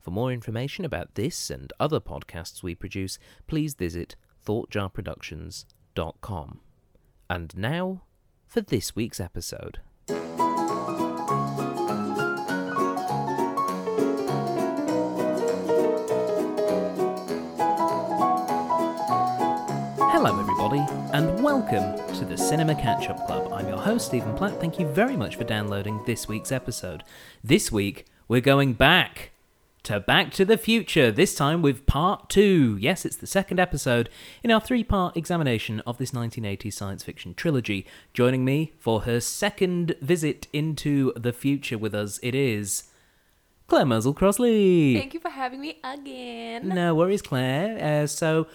For more information about this and other podcasts we produce, please visit thoughtjarproductions.com. And now for this week's episode. Hello, everybody, and welcome to the Cinema Catch Up Club. I'm your host, Stephen Platt. Thank you very much for downloading this week's episode. This week, we're going back to Back to the Future, this time with part two. Yes, it's the second episode in our three part examination of this 1980s science fiction trilogy. Joining me for her second visit into the future with us, it is Claire Mosel-Crossley. Thank you for having me again. No worries, Claire. Uh, so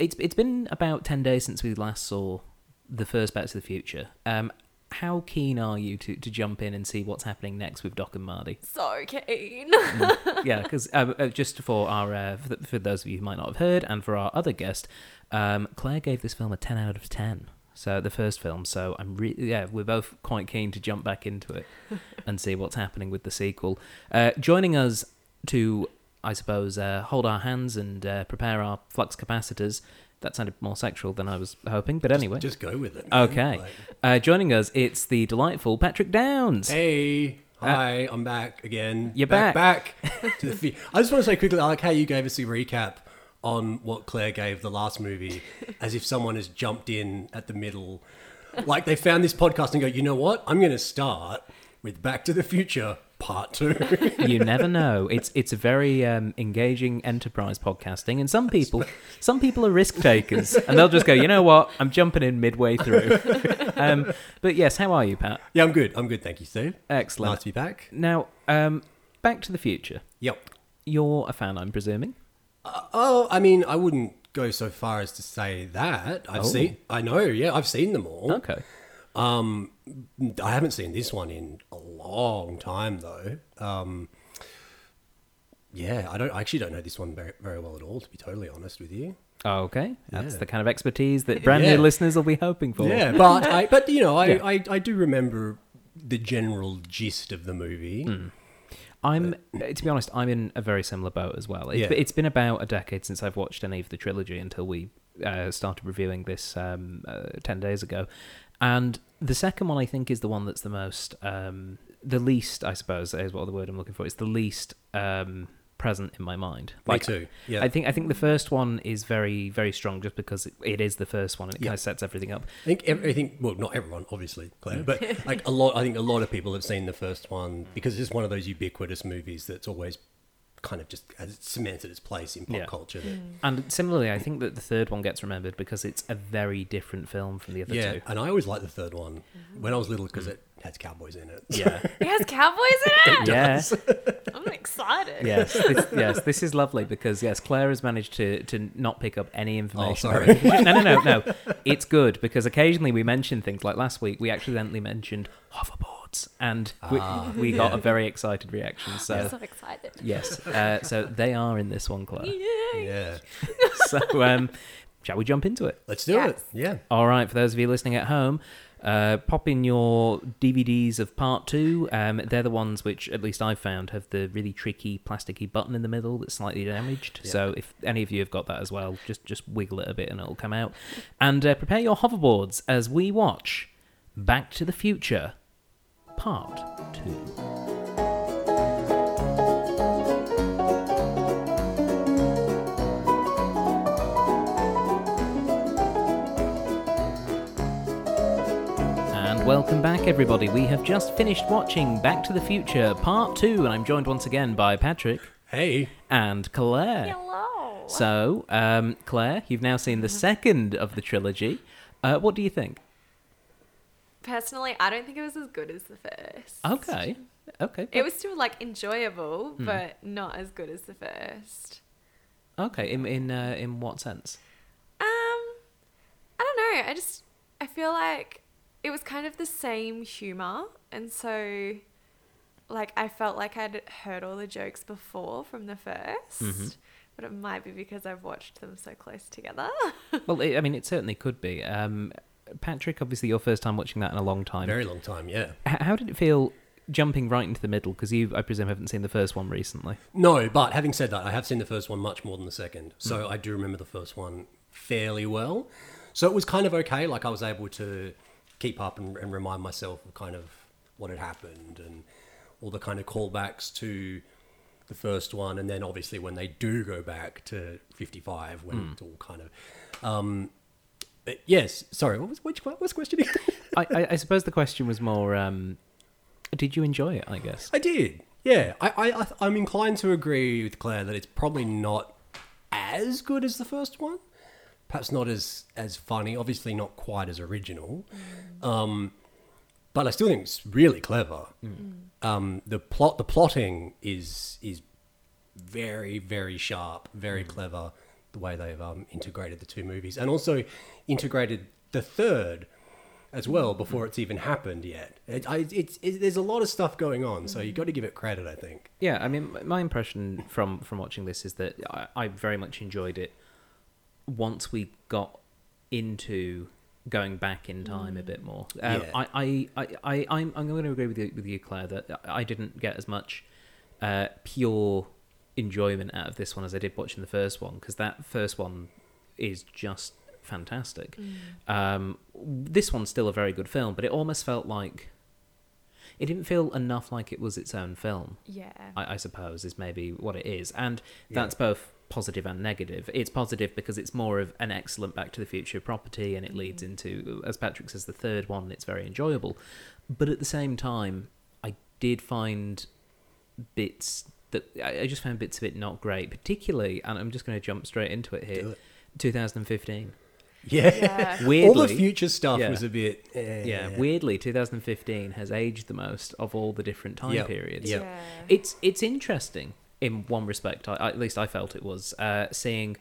it's it's been about ten days since we last saw the first Back to the Future. Um, how keen are you to, to jump in and see what's happening next with Doc and Marty? So keen. yeah, because uh, uh, just for our uh, for, for those of you who might not have heard, and for our other guest, um, Claire gave this film a ten out of ten. So the first film. So I'm really yeah, we're both quite keen to jump back into it and see what's happening with the sequel. Uh, joining us to, I suppose, uh, hold our hands and uh, prepare our flux capacitors. That sounded more sexual than I was hoping, but anyway. Just go with it. Okay. Like, Uh, joining us, it's the delightful Patrick Downes. hey, hi, I'm back again. Uh, You're back. Back to the fe- I just want to say quickly, I like how you gave us a recap on what Claire gave the last movie, as if someone has jumped in at the middle. Like they found this podcast and go, you know what? I'm going to start with Back to the Future Part Two. you never know. It's it's a very um, engaging enterprise podcasting, and some people some people are risk takers, and they'll just go, you know what, I'm jumping in midway through. um, but yes, how are you, Pat? yeah, I'm good. I'm good. Thank you, Steve. Excellent. Nice to be back. Now, um, Back to the Future. Yep. You're a fan, I'm presuming. Oh, I mean, I wouldn't go so far as to say that. I've Oh. seen. I know. Yeah, I've seen them all. Okay. Um, I haven't seen this one in a long time though. Um, yeah, I don't. I actually don't know this one very, very well at all. To be totally honest with you. Okay, that's Yeah. the kind of expertise that brand Yeah. new listeners will be hoping for. Yeah, but I, but you know, I, Yeah. I, I do remember the general gist of the movie. Hmm. I'm, to be honest, I'm in a very similar boat as well. It's, Yeah. it's been about a decade since I've watched any of the trilogy until we uh, started reviewing this um, uh, 10 days ago. And the second one, I think, is the one that's the most, um, the least, I suppose, is what the word I'm looking for. It's the least um, present in my mind. Me too. Yeah, I think I think the first one is very very strong just because it, it is the first one and it Yeah. kind of sets everything up. I think everything. Well, not everyone, obviously, Claire, but like a lot. I think a lot of people have seen the first one because it's one of those ubiquitous movies that's always kind of just has cemented its place in pop Yeah. culture. That, hmm. And similarly, I think that the third one gets remembered because it's a very different film from the other yeah, two. and I always liked the third one mm-hmm. when I was little because mm. it has cowboys in it. Yeah. It has cowboys in it. Yes, I'm excited. yes, this, yes. This is lovely because yes, Claire has managed to to not pick up any oh, information. Oh, sorry. no, no, no, no. It's good because occasionally we mention things like last week we accidentally mentioned hoverboards and we, Ah, we got yeah. a very excited reaction. I'm So so excited. yes, uh, so they are in this one, Claire. Yay. Yeah, So um, shall we jump into it? let's do Yes. it. Yeah. All right, for those of you listening at home, uh, pop in your DVDs of part two. Um, they're the ones which, at least I've found, have the really tricky plasticky button in the middle that's slightly damaged. Yeah. So if any of you have got that as well, just just wiggle it a bit and it'll come out. And uh, prepare your hoverboards as we watch Back to the Future, Part Two. And welcome back, everybody. We have just finished watching Back to the Future Part 2, and I'm joined once again by Patrick Hey. and Claire. Hello. So, um, Claire, you've now seen the second of the trilogy. Uh, what do you think? Personally, I don't think it was as good as the first. Okay. Okay. It was still like enjoyable, Hmm. but not as good as the first. Okay. In in uh, in what sense? Um, I don't know. I just I feel like it was kind of the same humor, and so like I felt like I'd heard all the jokes before from the 1st Mhm. but it might be because I've watched them so close together. well, it, I mean, it certainly could be. Um, Patrick, obviously, your first time watching that in a long time. Very long time, yeah. H- how did it feel jumping right into the middle? Because you, I presume, haven't seen the first one recently. No, but having said that, I have seen the first one much more than the second. So Hmm. I do remember the first one fairly well. So it was kind of okay. Like I was able to keep up and, and remind myself of kind of what had happened and all the kind of callbacks to the first one. And then obviously when they do go back to 55, when Hmm. it's all kind of. Um, yes, sorry, what was, which, what was the question? I, I, I suppose the question was more, um, did you enjoy it? I guess. I did. Yeah, I, I, I, I'm inclined to agree with Claire that it's probably not as good as the first one. Perhaps not as as funny. Obviously, not quite as original. Um, but I still think it's really clever. Um, the plot, the plotting is is very very sharp, very clever. The way they've um, integrated the two movies, and also integrated the third as well before it's even happened yet. It, I, it's it, there's a lot of stuff going on, so you've got to give it credit. I think. Yeah, I mean, my impression from from watching this is that I, I very much enjoyed it. Once we got into going back in time a bit more, uh, Yeah. I, I, I, I, I'm, I'm going to agree with you, with you, Claire, that I didn't get as much uh, pure enjoyment out of this one as I did watching the first one because that first one is just fantastic. Um, this one's still a very good film, but it almost felt like it didn't feel enough like it was its own film. yeah. I, I suppose is maybe what it is, and Yeah. that's both positive and negative. It's positive because it's more of an excellent Back to the Future property, and it leads into, as Patrick says, the third one. It's very enjoyable, but at the same time, I did find bits that I I just found bits of it not great, particularly, and I'm just going to jump straight into it Do here. it. 2015. Yeah. Yeah. Weirdly, all the future stuff yeah. was a bit. eh. yeah, weirdly, 2015 has aged the most of all the different time Yep. periods. Yep. Yeah. It's it's interesting in one respect. I, at least I felt it was uh, seeing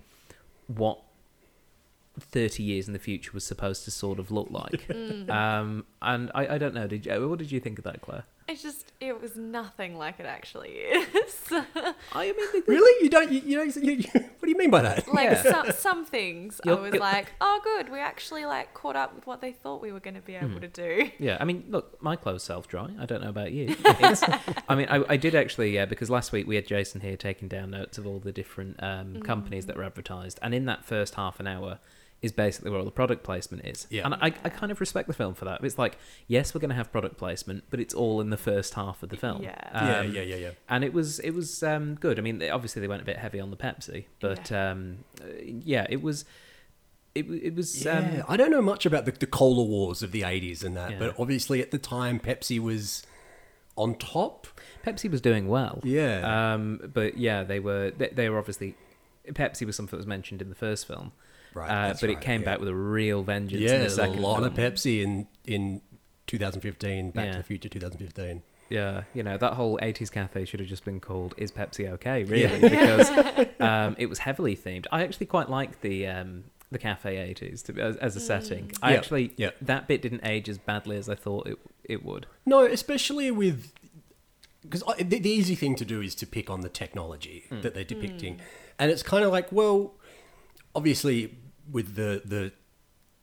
what thirty years in the future was supposed to sort of look like. Mm. um, and I, I don't know. Did you, what did you think of that, Claire? It's just it was nothing like it actually is. I mean, the- the- Really? You don't? You, you don't? You, you, what do you mean by that? like Yeah. some some things I You'll- was like, oh good, we actually like caught up with what they thought we were going to be able Hmm. to do. Yeah, I mean, look, my clothes self dry. I don't know about you. I mean, I, I did actually, yeah, because last week we had Jason here taking down notes of all the different um, companies that were advertised, and in that first half an hour is basically where all the product placement is. Yeah. And I, I kind of respect the film for that. It's like, yes, we're going to have product placement, but it's all in the first half of the film. Yeah. yeah, Um, yeah, yeah, yeah. and it was it was um, good. I mean, they, obviously they went a bit heavy on the Pepsi, but um, uh, yeah, it was it, it was Yeah, um, I don't know much about the, the cola wars of the 80s and that, Yeah. but obviously at the time Pepsi was on top. Pepsi was doing well. Yeah. Um, but yeah, they were they, they were obviously Pepsi was something that was mentioned in the first film, Right. uh, that's but it came yeah. back with a real vengeance Yeah, in the there's a lot film. of Pepsi in in 2015, Back Yeah. to the Future 2015. Yeah, you know that whole '80s cafe should have just been called "Is Pepsi Okay?" Really, because um, it was heavily themed. I actually quite like the um, the cafe '80s to, as, as a setting. I Yeah, actually yeah. that bit didn't age as badly as I thought it it would. No, especially with because the, the easy thing to do is to pick on the technology Hmm. that they're depicting, and it's kind of like, well, obviously with the the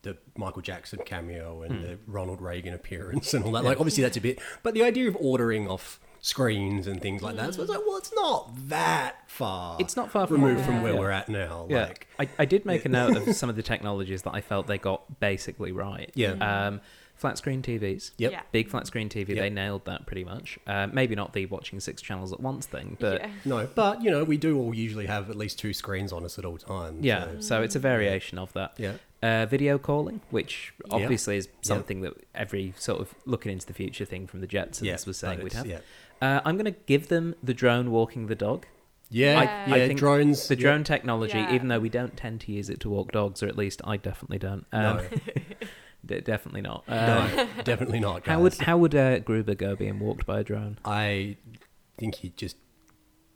the Michael Jackson cameo and the Ronald Reagan appearance and all that, like obviously that's a bit, but the idea of ordering off screens and things like that, so it's like, well, it's not that far. It's not far from removed what- from where yeah. we're at now. Yeah, Like, I, I did make a note of some of the technologies that I felt they got basically right. Yeah. Um, flat screen TVs. Yep. Yeah. Big flat screen TV. Yep. They nailed that pretty much. Uh, maybe not the watching six channels at once thing, but yeah. no, but you know, we do all usually have at least two screens on us at all times. yeah. so- So it's a variation of that. yeah. Uh, video calling, which Yeah. obviously is something that every sort of looking into the future thing from the Jetsons Yeah, was saying we'd have. Yeah, Uh, I'm going to give them the drone walking the dog. yeah, I- yeah. I think drones. The yeah. drone technology, Yeah. even though we don't tend to use it to walk dogs, or at least I definitely don't. Um, No. D- definitely not. Uh, no, definitely not. Guys. how would how would uh, Gruber go being walked by a drone? I think he'd just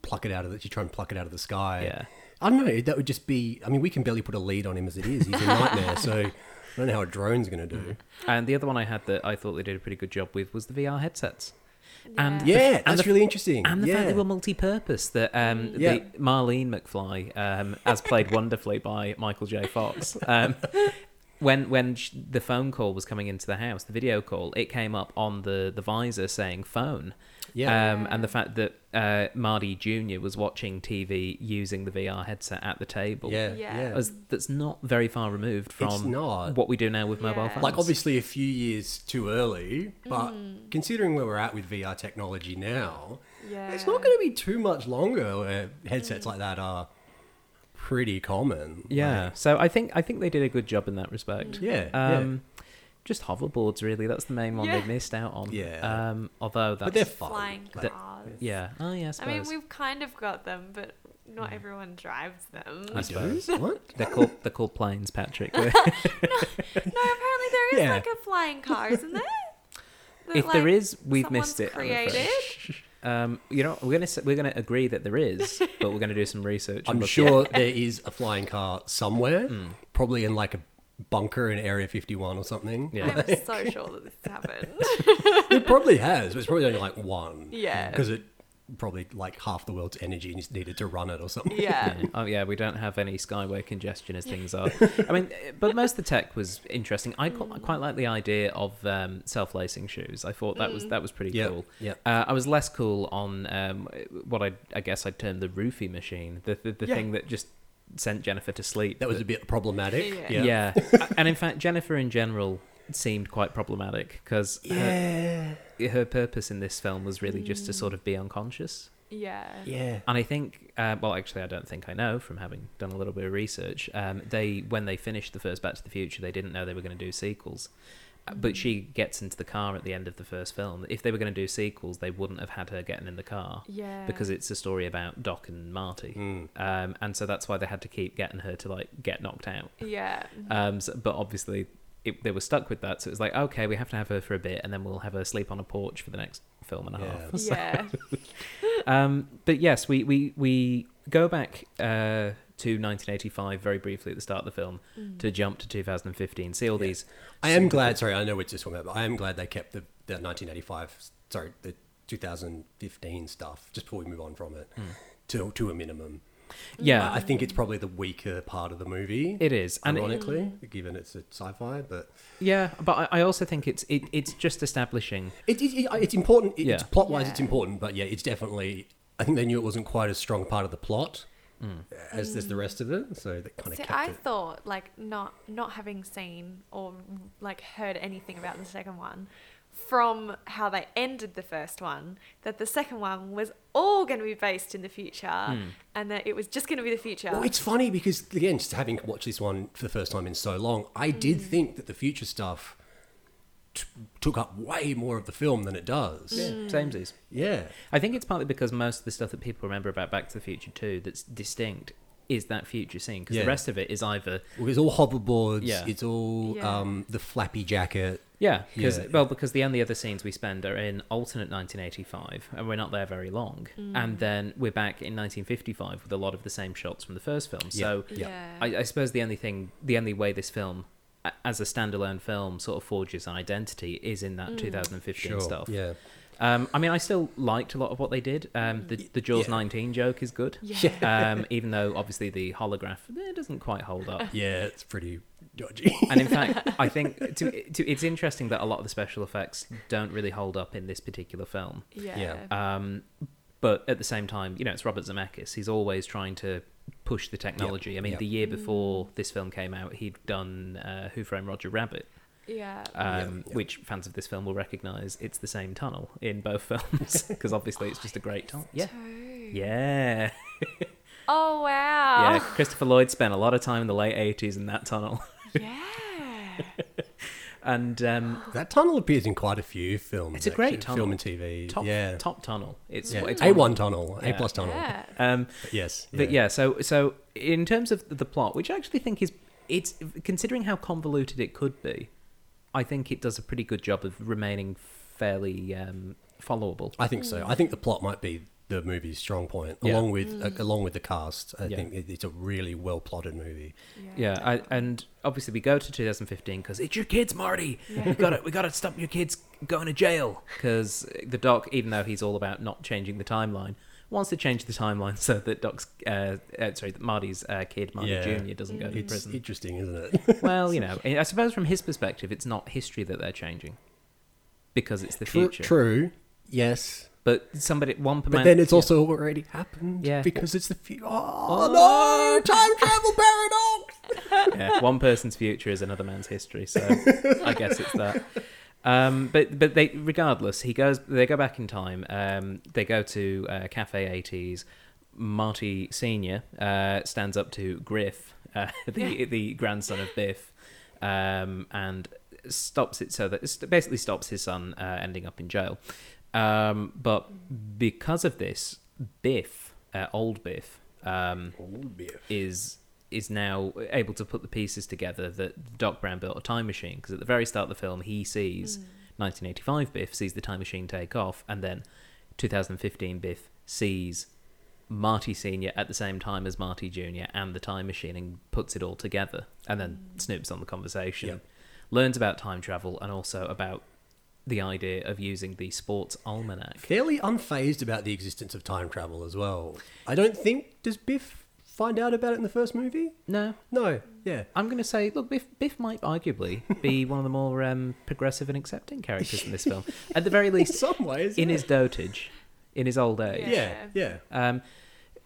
pluck it out of the. You try and pluck it out of the sky. Yeah. I don't know. That would just be. I mean, we can barely put a lead on him as it is. He's a nightmare. so I don't know how a drone's going to do. And the other one I had that I thought they did a pretty good job with was the VR headsets. And Yeah. Yeah, and that's the- really interesting. And the yeah. fact they were multi-purpose. That um, Yeah. the Marlene McFly, um, as played wonderfully by Michael J. Fox, um, when when sh- the phone call was coming into the house, the video call, it came up on the the visor saying phone. Yeah. Um, and the fact that uh, Marty Jr. was watching TV using the VR headset at the table. yeah, Yeah. yeah. was- that's not very far removed from not. what we do now with mobile phones. Like obviously a few years too early, but Mm. considering where we're at with VR technology now, Yeah. it's not going to be too much longer where headsets like that are pretty common. Yeah, Like, so I think I think they did a good job in that respect. yeah, Um, just hoverboards, really. That's the main one Yeah. they missed out on. Yeah. Um, although that's but they're fun. Flying That- cars. yeah. Oh yeah, I I mean, we've kind of got them, but not everyone drives them. I suppose. what? They're called they're called planes, Patrick. no, no, apparently there is Yeah. like a flying car, isn't there? That, if there like, is, we've missed it. I'm. Created. Um, you know, we're gonna we're gonna agree that there is, but we're gonna do some research. I'm look sure there is a flying car somewhere, Hmm. probably in like a bunker in Area 51 or something. Yeah. I'm so sure that this happened. It probably has, but it's probably only like one. Yeah. Because it probably like half the world's energy is needed to run it or something. yeah. Yeah. Oh yeah, we don't have any skyway congestion as things are. I mean, but most of the tech was interesting. I Mm. quite like the idea of um, self-lacing shoes. I thought that was that was pretty Yeah, cool. yeah. Uh, I was less cool on um, what I I guess I'd term the roofie machine, the the, the Yeah. thing that just sent Jennifer to sleep. That was but- a bit problematic. Yeah. Yeah. yeah. and in fact, Jennifer in general seemed quite problematic because Yeah. her purpose in this film was really Mm. just to sort of be unconscious. Yeah. Yeah. And I think, uh, well, actually, I don't think I know from having done a little bit of research. Um, they, when they finished the first Back to the Future, they didn't know they were going to do sequels. Uh, But she gets into the car at the end of the first film. If they were going to do sequels, they wouldn't have had her getting in the car Yeah. because it's a story about Doc and Marty. Mm. Um, and so that's why they had to keep getting her to like get knocked out. Yeah. Um, so, but obviously, it, they were stuck with that. So it was like, okay, we have to have her for a bit, and then we'll have her sleep on a porch for the next film and a Yeah. half. Yeah. Um, but yes, we, we, we go back uh, to 1985 very briefly at the start of the film to jump to 2015. See all Yeah. these. I am glad, sorry, I know we're just talking about, but I am glad they kept the, the 1985, sorry, the 2015 stuff, just before we move on from it, to, to a minimum. Yeah, I think it's probably the weaker part of the movie. it is, and it- ironically, given it's a sci-fi, but yeah, but I, I also think it's it, it's just establishing. it, it, it- it's important. It, Yeah. It's plot-wise, Yeah. it's important, but yeah, it's definitely. I think they knew it wasn't quite as strong part of the plot mm. as as the rest of it, so they kind of See, kept I it. thought like not not having seen or like heard anything about the second one from how they ended the first one that the second one was all going to be based in the future and that it was just going to be the future. Well, it's funny because again, just having watched this one for the first time in so long, I Mm. did think that the future stuff t- took up way more of the film than it does. Yeah, samesies. Yeah. I think it's partly because most of the stuff that people remember about Back to the Future 2 that's distinct is that future scene because Yeah. the rest of it is either Well, it's all hoverboards. Yeah. It's all Yeah. um, the flappy jacket. Yeah, because Yeah. well, because the only other scenes we spend are in alternate 1985, and we're not there very long, and then we're back in 1955 with a lot of the same shots from the first film. So Yeah. yeah. I, I suppose the only thing, the only way this film, a- as a standalone film, sort of forges an identity is in that 2015 Sure. stuff. Yeah. Um, I mean, I still liked a lot of what they did. Um, the the Jaws Yeah. 19 joke is good. Yeah. Um, even though obviously the holograph eh, doesn't quite hold up. Yeah, it's pretty dodgy. And in fact, I think to, to, it's interesting that a lot of the special effects don't really hold up in this particular film. yeah. Yeah. Um, but at the same time, you know, it's Robert Zemeckis. He's always trying to push the technology. I mean, Yep. the year before this film came out, he'd done uh, Who Framed Roger Rabbit, Yeah. um, yeah. which fans of this film will recognise. It's the same tunnel in both films because obviously it's just a great tunnel. Yeah, Two. yeah, Oh wow. yeah. Christopher Lloyd spent a lot of time in the late '80s in that tunnel, Yeah. and um, that tunnel appears in quite a few films. It's a great actually, tunnel. Film and TV. top yeah. top tunnel. It's, yeah. it's A one tunnel. A plus tunnel. Yeah. Um, But yes. But yeah, so so in terms of the plot, which I actually think is it's considering how convoluted it could be, I think it does a pretty good job of remaining fairly um, followable. I think so. I think the plot might be the movie's strong point, Yeah. along with uh, along with the cast. I Yeah. think it, it's a really well plotted movie. Yeah, I, and obviously we go to 2015 because it's your kids, Marty. We got to we got to stop your kids going to jail because the doc, even though he's all about not changing the timeline, wants to change the timeline so that Doc's uh, uh, sorry, that Marty's uh, kid, Marty Yeah. Junior, doesn't go to It's prison. interesting, isn't it? well, you know, I suppose from his perspective, it's not history that they're changing because it's the true, future. true. Yes. But somebody, one But man- then it's yeah. also already happened. Yeah. Because it's the future. Oh, no! Time travel paradox! yeah, one person's future is another man's history. So I guess it's that. Um, but but they regardless, he goes. They go back in time. Um, they go to uh, Cafe 80s. Marty Senior uh, stands up to Griff, uh, the the grandson of Biff, um, and stops it so that basically stops his son uh, ending up in jail. Um, but because of this, Biff, uh, old Biff, um, is is now able to put the pieces together that Doc Brown built a time machine because at the very start of the film he sees hmm. 1985 Biff sees the time machine take off and then 2015 Biff sees Marty Senior at the same time as Marty Junior and the time machine and puts it all together and then hmm. snoops on the conversation Yep. learns about time travel and also about the idea of using the sports almanac Fairly unfazed about the existence of time travel as well. I don't think. Does Biff find out about it in the first movie? no No. Yeah. I'm going to say, look, Biff, Biff might arguably be one of the more um, progressive and accepting characters in this film. At the very In least, some ways. in yeah. his dotage, in his old age. Yeah. Yeah. Um,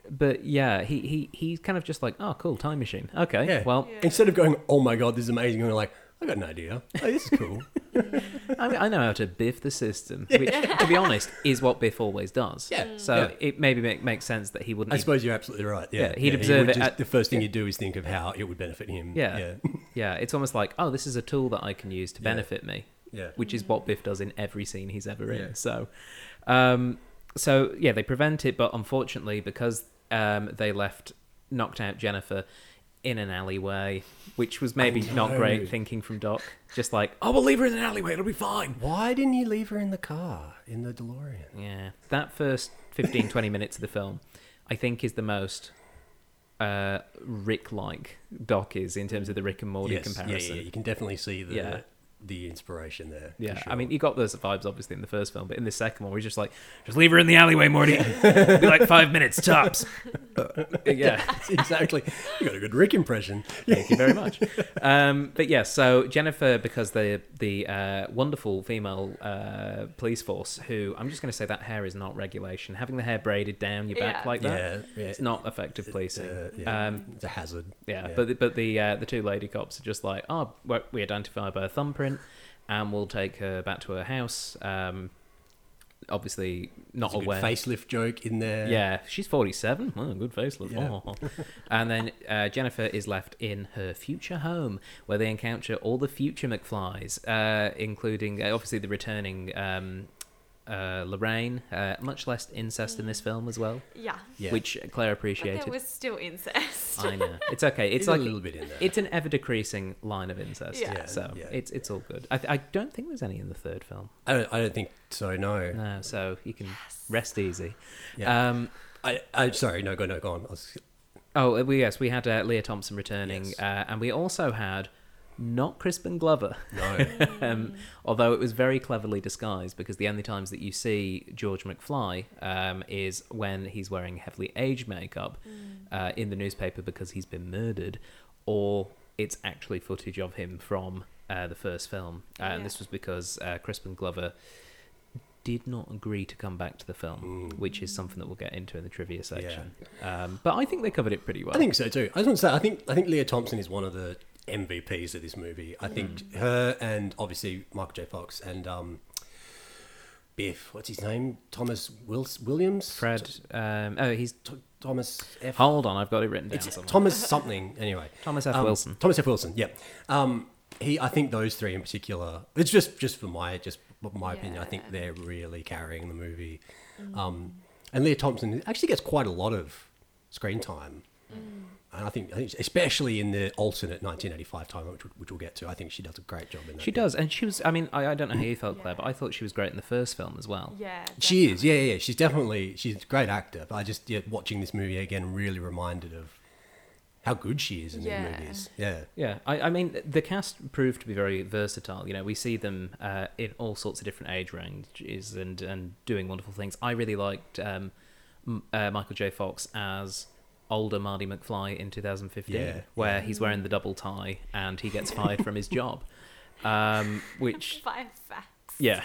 but yeah, he, he he's kind of just like, oh, cool, time machine. Okay, Yeah. well, Yeah. Instead of going, oh my god, this is amazing, you're like, I got an idea. Oh, this is cool. I, mean, I know how to biff the system, which, to be honest, is what Biff always does. Yeah. So Yeah. it maybe make, makes sense that he wouldn't. I even- suppose you're absolutely right. Yeah, Yeah, he'd he observe would it just- at- the first thing yeah. you do is think of how it would benefit him. Yeah. yeah, yeah, it's almost like, oh, this is a tool that I can use to Yeah. benefit me. yeah. which is what Biff does in every scene he's ever in. Yeah. So, um, so yeah, they prevent it, but unfortunately, because um, they left knocked out Jennifer in an alleyway, which was maybe not great thinking from Doc. Just like, oh, we'll leave her in an alleyway; it'll be fine. Why didn't he leave her in the car in the DeLorean? Yeah, that first 15, 20 minutes of the film, I think, is the most uh, Rick-like Doc is in terms of the Rick and Morty Yes, yeah, comparison. yeah, you can definitely see the Yeah. The inspiration there. for Yeah, I mean, you got those vibes obviously in the first film, but in the second one, we're just like, just leave her in the alleyway, Morty. It'll be like five minutes tops. yeah, exactly. You got a good Rick impression. thank you very much. Um, but yeah, so Jennifer, because the the uh, wonderful female uh, police force, who I'm just going to say that hair is not regulation. Having the hair braided down your back Yeah. like that, Yeah, yeah. it's not effective policing. Uh, yeah. Um, it's a hazard. Yeah, but the, but the uh, the two lady cops are just like, oh, we- we identify by a thumbprint, and we'll take her back to her house. Um, obviously not There's a aware. facelift joke in there. Yeah, she's forty-seven. Oh, good facelift. Yeah. Oh. and then uh, Jennifer is left in her future home, where they encounter all the future McFlys, uh, including uh, obviously the returning um, uh, Lorraine. Uh, much less incest in this film as well, Yeah. Yeah. which Claire But appreciated. there was still incest. I know it's okay. It's There's like a little bit in there. it's an ever decreasing line of incest. Yeah. Yeah, So yeah. it's it's all good. I, I don't think there's any in the third film. I don't, I don't think so. No. No, so you can rest easy. Yeah. Um, I, I sorry. No, go no, go on. I was, oh, we yes, we had uh, Lea Thompson returning, Yes. uh, and we also had not Crispin Glover, no. um, although it was very cleverly disguised because the only times that you see George McFly um, is when he's wearing heavily aged makeup uh, in the newspaper because he's been murdered, or it's actually footage of him from uh, the first film. Uh, And this was because uh, Crispin Glover did not agree to come back to the film, Mm. which is something that we'll get into in the trivia section. Um, but I think they covered it pretty well. I think so too. I just want to say, I think I think Lea Thompson is one of the MVPs of this movie. I think Mm. her and obviously Michael J. Fox and um, Biff. What's his name? Thomas Wils- Williams. Fred. Um, oh, he's. T- Thomas F. Hold on, I've got it written down It's somewhere. Thomas something. Anyway, Thomas F. Um, Wilson. Thomas F. Wilson. Yeah. Um, he. I think those three in particular. It's just just for my just my opinion. I think they're really carrying the movie. Um, and Lea Thompson actually gets quite a lot of screen time. And I think, I think especially in the alternate 1985 time, which, which we'll get to, I think she does a great job in that. She does, and she was. I mean, I, I don't know how you felt, Claire, but I thought she was great in the first film as well. Yeah. She is, yeah, yeah. yeah. She's definitely she's a great actor. But I just yeah, watching this movie again really reminded of how good she is in Yeah. these movies. Yeah, Yeah, I, I mean, the cast proved to be very versatile. You know, we see them uh, in all sorts of different age ranges and, and doing wonderful things. I really liked um, uh, Michael J. Fox as older Marty McFly in 2015, Yeah, where he's wearing the double tie and he gets fired from his job. Um, which, Five facts. Yeah,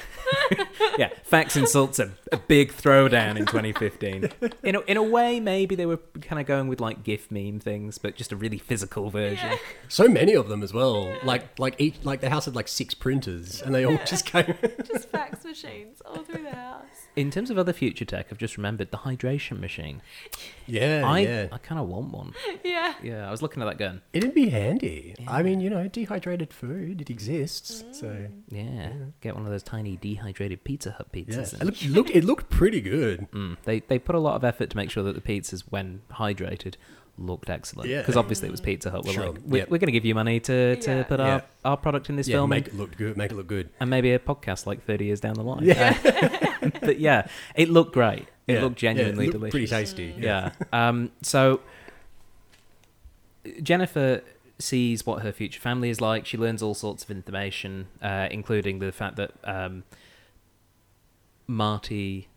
yeah, facts insults a, a big throwdown in 2015. In a, in a way, maybe they were kind of going with like GIF meme things, but just a really physical version. Yeah. so many of them as well. Like like each like the house had like six printers, and they all just came. Just fax machines all through the house. In terms of other future tech, I've just remembered the hydration machine. yeah, I yeah. I kind of want one. Yeah. Yeah, I was looking at that gun. It'd be handy. I mean, you know, dehydrated food it exists. So mm. Yeah, get one of those tiny dehydrated Pizza Hut yeah, pizzas. it and- looked, it looked it looked pretty good. Mm, they they put a lot of effort to make sure that the pizzas, when hydrated, looked excellent. Yeah. Because obviously it was Pizza Hut. We're Sure, like, we're, yep. we're going to give you money to, to Yeah. put Yeah. our, our product in this yeah, film make and, it look good. Make it look good. and maybe a podcast like 30 years down the line. Yeah, Uh, but yeah, it looked great. It Yeah, looked yeah, genuinely looked delicious. Pretty tasty. yeah. Um, so Jennifer sees what her future family is like. She learns all sorts of information, uh, including the fact that um, Marty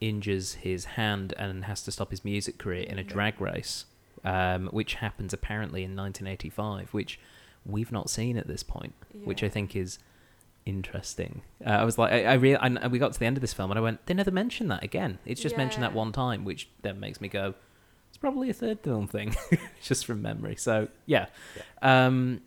injures his hand and has to stop his music career in a drag race, um, which happens apparently in 1985, which we've not seen at this point, which I think is interesting. Uh, I was like, I, I really, I, we got to the end of this film and I went, they never mentioned that again. It's just mentioned that one time, which then makes me go, probably a third film thing, just from memory. So yeah, um,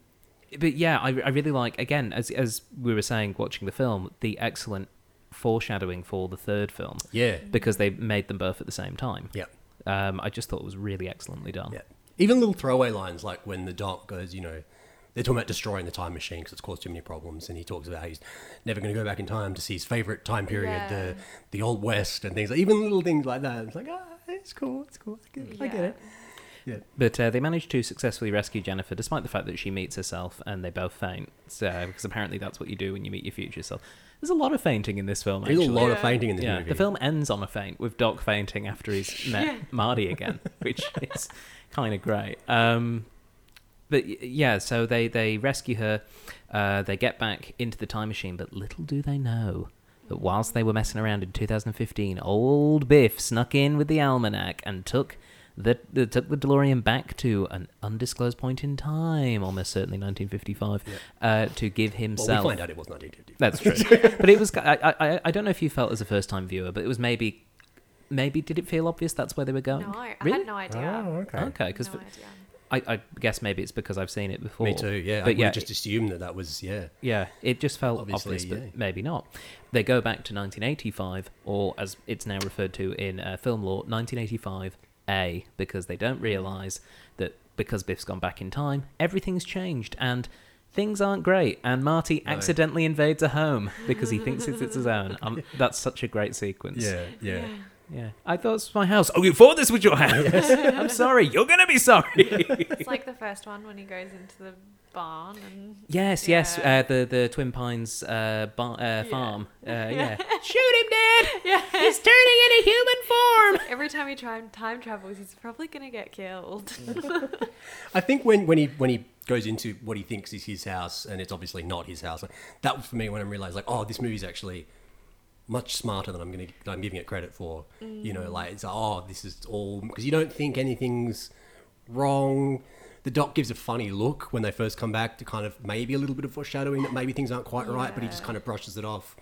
but yeah, I, I really like again as as we were saying, watching the film, the excellent foreshadowing for the third film Yeah. because they made them both at the same time. Yeah. Um, I just thought it was really excellently done. Yeah. Even little throwaway lines like when the doc goes, you know, they're talking about destroying the time machine because it's caused too many problems, and he talks about how he's never going to go back in time to see his favorite time period, the the old west, and things. like Even little things like that. It's like, ah, it's cool, it's cool. I get, I get it. Yeah. But uh, they manage to successfully rescue Jennifer, despite the fact that she meets herself and they both faint. So, because apparently that's what you do when you meet your future self. There's a lot of fainting in this film. There's Actually. a lot of fainting in this yeah, movie. the film ends on a faint with Doc fainting after he's met Yeah. Marty again, which is kind of great. Um, but yeah, so they they rescue her. Uh, they get back into the time machine, but little do they know that whilst they were messing around in 2015, old Biff snuck in with the almanac and took. The, the, took the DeLorean back to an undisclosed point in time, almost certainly 1955, uh, to give well, himself. we find out it was 1950. That's true. but it was. I, I. I don't know if you felt as a first time viewer, but it was maybe. Maybe did it feel obvious that's where they were going? No, I really? had no idea. Oh, okay. Okay, because no. I, I guess maybe it's because I've seen it before. Me too. Yeah, But I yeah, yeah, just assumed that that was yeah. yeah, it just felt Obviously, obvious, but maybe not. They go back to 1985, or as it's now referred to in uh, film lore, 1985A, because they don't realise that because Biff's gone back in time, everything's changed and things aren't great. And Marty No. accidentally invades a home because he thinks it's, it's his own. Um, that's such a great sequence. Yeah, yeah. Yeah. I thought it was my house. Oh, you thought this was your house? I'm sorry. You're going to be sorry. It's like the first one when he goes into the barn and Yes, yes, uh, the the Twin Pines uh, bar, uh, farm. Uh, yeah. Yeah. shoot him, Dad! yeah. He's turning into human form. Every time he try time travels, he's probably gonna get killed. I think when, when he when he goes into what he thinks is his house and it's obviously not his house, that was for me when I realized like, oh, this movie's actually much smarter than I'm gonna I'm giving it credit for. You know, like it's oh, this is all because you don't think anything's wrong. The doc gives a funny look when they first come back to kind of maybe a little bit of foreshadowing that maybe things aren't quite right, but he just kind of brushes it off,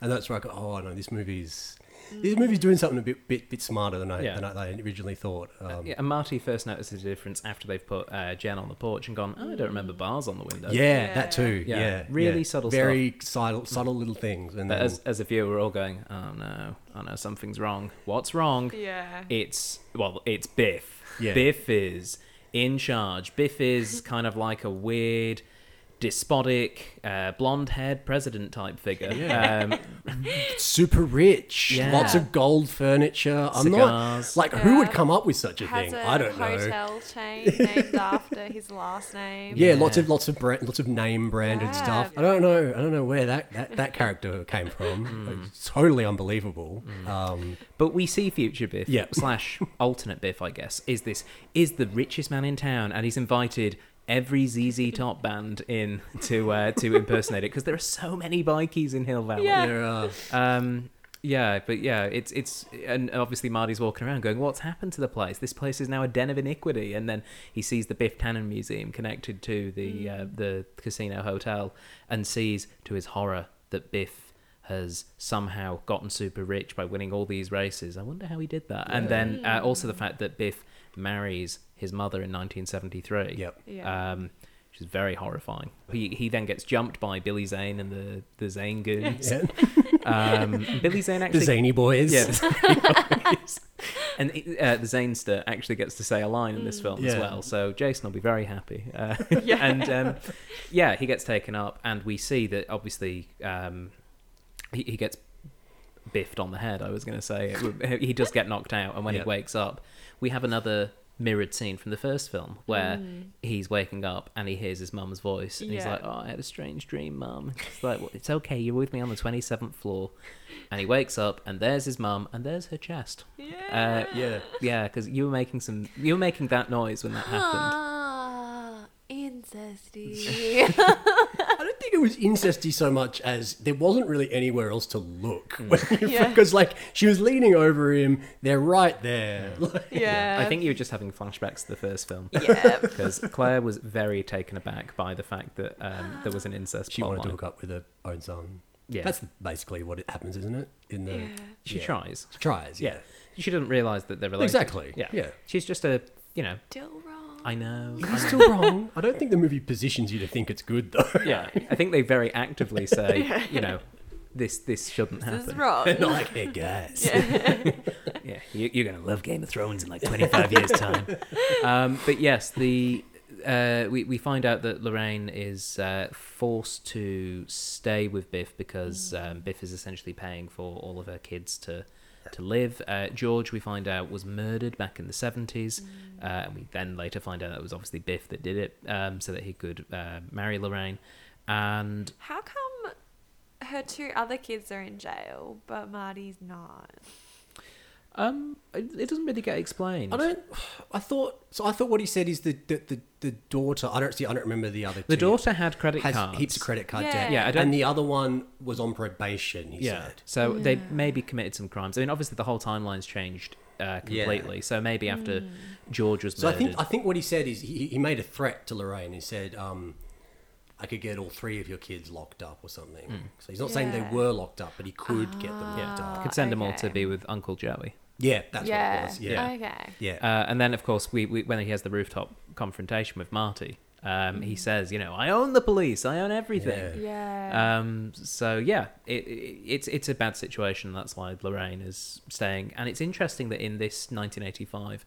and that's where I go, oh no, this movie's this movie's doing something a bit bit, bit smarter than I Yeah. than I originally thought. Um, Yeah, and Marty first notices the difference after they've put uh, Jen on the porch and gone, oh, I don't remember bars on the window. Yeah, Yeah. that too. Yeah, Yeah, really yeah. subtle very subtle, subtle little things. And then, as, as a viewer, we're all going, oh no, oh no, something's wrong. What's wrong? yeah. It's, well, it's Biff. Yeah. Biff is in charge. Biff is kind of like a weird despotic, uh, blonde-haired president type figure. Yeah. Um, Super rich, Yeah. lots of gold furniture. I'm Cigars. not like who would come up with such a Has thing? a I don't know. hotel chain named after his last name. Yeah, Yeah. lots of lots of brand, lots of name branded Yeah. stuff. I don't know. I don't know where that that, that character came from. It's totally unbelievable. Um, But we see future Biff Yeah. slash alternate Biff, I guess, is this is the richest man in town, and he's invited every ZZ Top band in to uh, to impersonate it because there are so many bikies in Hill Valley. Yeah. there are- Um, yeah, but yeah, it's it's and obviously Marty's walking around going, "What's happened to the place? This place is now a den of iniquity." And then he sees the Biff Tannen Museum connected to the uh, the casino hotel, and sees to his horror that Biff has somehow gotten super rich by winning all these races. I wonder how he did that. And then uh, also the fact that Biff marries his mother in 1973. Yep. Yeah. Um, which is very horrifying. He he then gets jumped by Billy Zane and the the Zane goons. yeah. Um, Billy Zane actually. the actually, Zany boys. yeah, the Zane boys. and uh, the Zanester actually gets to say a line in this film as well. So Jason will be very happy. Uh, Yeah. and um, yeah, he gets taken up, and we see that obviously um, he, he gets biffed on the head. I was going to say he does get knocked out, and when Yeah. he wakes up, we have another mirrored scene from the first film where he's waking up and he hears his mum's voice and he's like oh i had a strange dream mum it's like well, it's okay you're with me on the 27th floor and he wakes up and there's his mum and there's her chest yeah. uh, yeah. yeah because you were making some you were making that noise when that happened Ah, incesty. I don't think it was incesty so much as there wasn't really anywhere else to look. Mm. Yeah. Because like she was leaning over him, they're right there. Like, yeah. i think you were just having flashbacks to the first film Yeah. because claire was very taken aback by the fact that um, there was an incest she wanted to plotline. hook up with her own son. yeah That's basically what it happens, isn't it? In the Yeah. she yeah. tries She tries. yeah Yeah. she doesn't realize that they're related Exactly. yeah Yeah. she's just a you know Still wrong. I know I You're know. still wrong. I don't think the movie positions you to think it's good though. yeah i think they very actively say you know this this shouldn't This is happen wrong. They're not like, hey guys. yeah you, you're gonna love game of thrones in like 25 years time um, but yes the uh, we, we find out that Lorraine is uh, forced to stay with Biff because um, Biff is essentially paying for all of her kids to to live. Uh, George, we find out, was murdered back in the 70s. Uh, and we then later find out that it was obviously Biff that did it um, so that he could uh, marry Lorraine. And How come her two other kids are in jail, but Marty's not? Um, it, it doesn't really get explained. I don't. I thought. So I thought what he said is the the, the, the daughter. I don't see. I don't remember the other. the two. daughter had credit has cards. heaps of credit card Yeah. debt. Yeah, I don't- and the other one was on probation. He Yeah. said. So they maybe committed some crimes. I mean, obviously the whole timeline's changed uh, completely. So maybe after George was So I murdered. think I think what he said is he, he made a threat to Lorraine. He said, um, "I could get all three of your kids locked up or something." So he's not saying Yeah. they were locked up, but he could get them yeah, locked up. could send them all to okay. be with Uncle Joey. Yeah, that's yeah. what it was. Yeah, Okay. yeah. Uh, and then, of course, we, we when he has the rooftop confrontation with Marty, um, he says, "You know, I own the police. I own everything." Yeah. Um, so yeah, it, it, it's it's a bad situation. That's why Lorraine is staying, and it's interesting that in this 1985,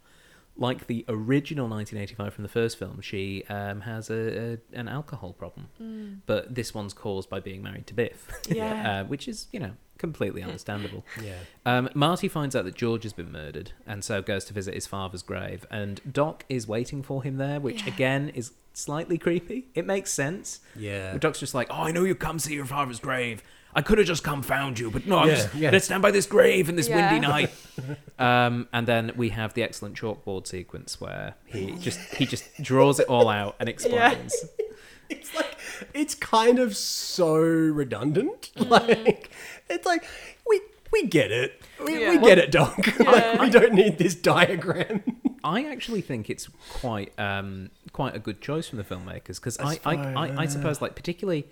like the original 1985 from the first film, she um, has a, a an alcohol problem, but this one's caused by being married to Biff, Yeah. uh, which is you know completely understandable. yeah. Um, Marty finds out that George has been murdered, and so goes to visit his father's grave. And Doc is waiting for him there, which Yeah. again is slightly creepy. It makes sense. Yeah. Doc's just like, "Oh, I know you come see your father's grave. I could have just come found you, but no, I'm Yeah, just yeah. let's stand by this grave in this Yeah. windy night." um, and then we have the excellent chalkboard sequence where he just he just draws it all out and explains. It's like it's kind of so redundant. Like it's like we we get it. We, we Yeah. get it, Doc. like we don't need this diagram. I actually think it's quite um, quite a good choice from the filmmakers because I, I, I, I suppose like particularly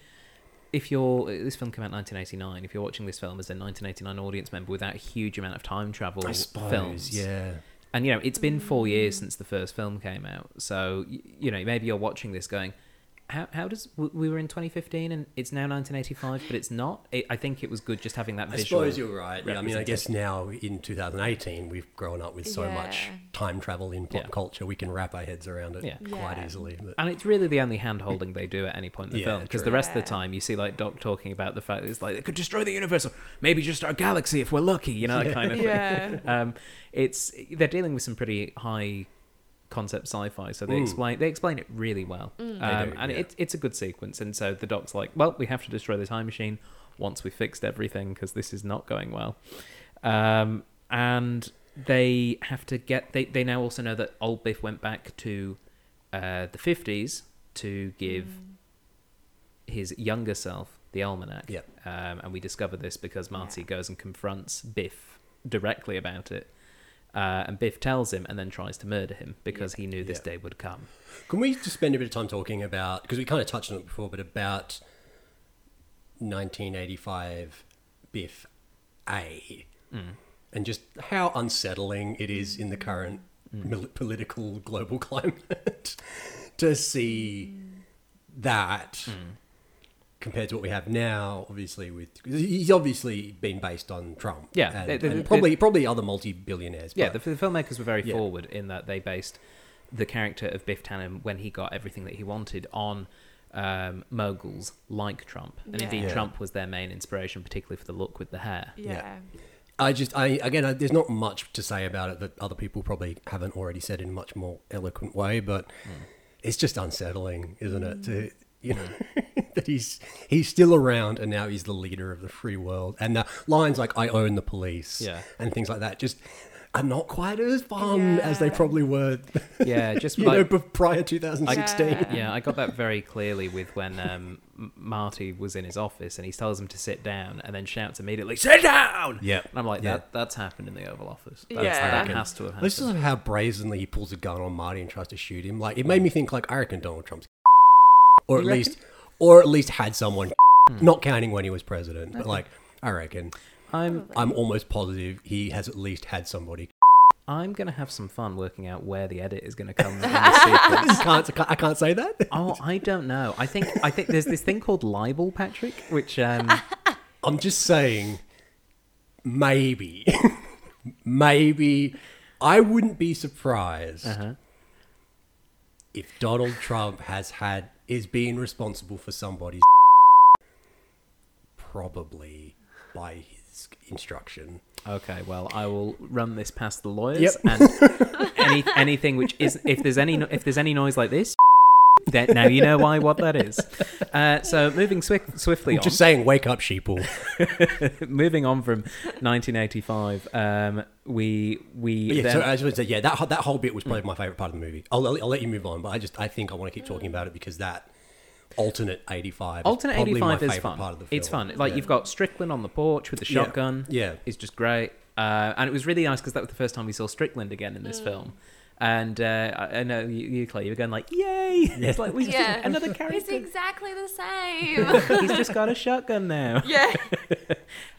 if you're uh, this film came out in 1989 if you're watching this film as a 1989 audience member without a huge amount of time travel I suppose. films Yeah. and you know it's been four years since the first film came out so you know maybe you're watching this going how, how does we were in 2015 and it's now 1985 but it's not it, i think it was good just having that I visual suppose you're right. Yeah, I mean, I guess now in 2018, we've grown up with so much time travel in pop Yeah. culture, we can wrap our heads around it Yeah. quite Yeah. easily. But and it's really the only hand holding they do at any point in the Yeah, film because the rest of the time you see like doc talking about the fact that it's like it could destroy the universe or maybe just our galaxy if we're lucky you know that kind of thing Yeah. um, it's they're dealing with some pretty high concept sci-fi, so they Mm. explain they explain it really well, um, do, and yeah. it, it's a good sequence. And so the doc's like, "Well, we have to destroy the time machine once we fixed everything because this is not going well," um, and they have to get. They they now also know that old Biff went back to uh, the fifties to give his younger self the almanac. Yep. Um, and we discover this because Marty Yeah. goes and confronts Biff directly about it. Uh, and Biff tells him and then tries to murder him because he knew this Yeah. day would come. Can we just spend a bit of time talking about because we kind of touched on it before, but about 1985 Biff A, mm. and just how unsettling it is in the current mm. mil- political global climate to see that mm. Compared to what we have now. Obviously, with 'cause he's obviously been based on Trump, Yeah, and, the- the- and the- probably probably other multi-billionaires. Yeah, the, the filmmakers were very Yeah. forward in that they based the character of Biff Tannen when he got everything that he wanted on um, moguls like Trump. And indeed, Yeah. Trump was their main inspiration, particularly for the look with the hair. Yeah. I just, I again, I, there's not much to say about it that other people probably haven't already said in a much more eloquent way, but it's just unsettling, isn't it? To you know that he's he's still around and now he's the leader of the free world, and the lines like "I own the police" Yeah. and things like that just are not quite as fun as they probably were, Yeah, just you like know, prior 2016. Yeah. yeah, I got that very clearly with when um, Marty was in his office and he tells him to sit down and then shouts immediately, "Sit down!" Yeah. and I'm like, Yeah. "That that's happened in the Oval Office. That's, Yeah. that has to have This happened." is how brazenly he pulls a gun on Marty and tries to shoot him. Like it made me think like I reckon Donald Trump's or at You reckon? least or at least had someone not counting when he was president, but like I reckon I'm I'm almost positive he has at least had somebody. I'm gonna have some fun working out where the edit is gonna come in this sequence. can't I can't say that. Oh, I don't know. I think I think there's this thing called libel, Patrick, which um, I'm just saying maybe maybe I wouldn't be surprised uh-huh. if Donald Trump has had is being responsible for somebody's probably by his instruction. Okay, well, I will run this past the lawyers, Yep. and any anything which is if there's any if there's any noise like this, then now you know why what that is. Uh, so moving swift, swiftly I'm on, just saying, wake up, sheeple. moving on from 1985, um, we we But yeah, then, so I just say, yeah, that whole- that whole bit was probably my favorite part of the movie. I'll, I'll, I'll let you move on, but I just I think I want to keep talking about it because that alternate 85 alternate 85 is fun. part of the film. It's fun. Like Yeah. you've got Strickland on the porch with the shotgun. Yeah. is just great. Uh, and it was really nice because that was the first time we saw Strickland again in this film. And uh, I I know you, you, Claire, you were going like, "Yay!" It's like we just Yeah. another character. It's exactly the same. He's just got a shotgun now. yeah.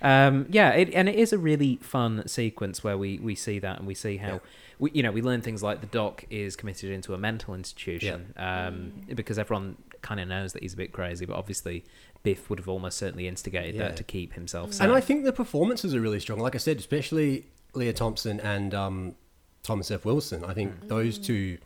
Um, yeah, it, and it is a really fun sequence where we, we see that and we see how Yeah. we you know we learn things like the doc is committed into a mental institution um, because everyone kind of knows that he's a bit crazy, but obviously Biff would have almost certainly instigated Yeah. that to keep himself safe. And I think the performances are really strong. Like I said, especially Lea Thompson and um, Thomas F. Wilson. I think mm. those mm. two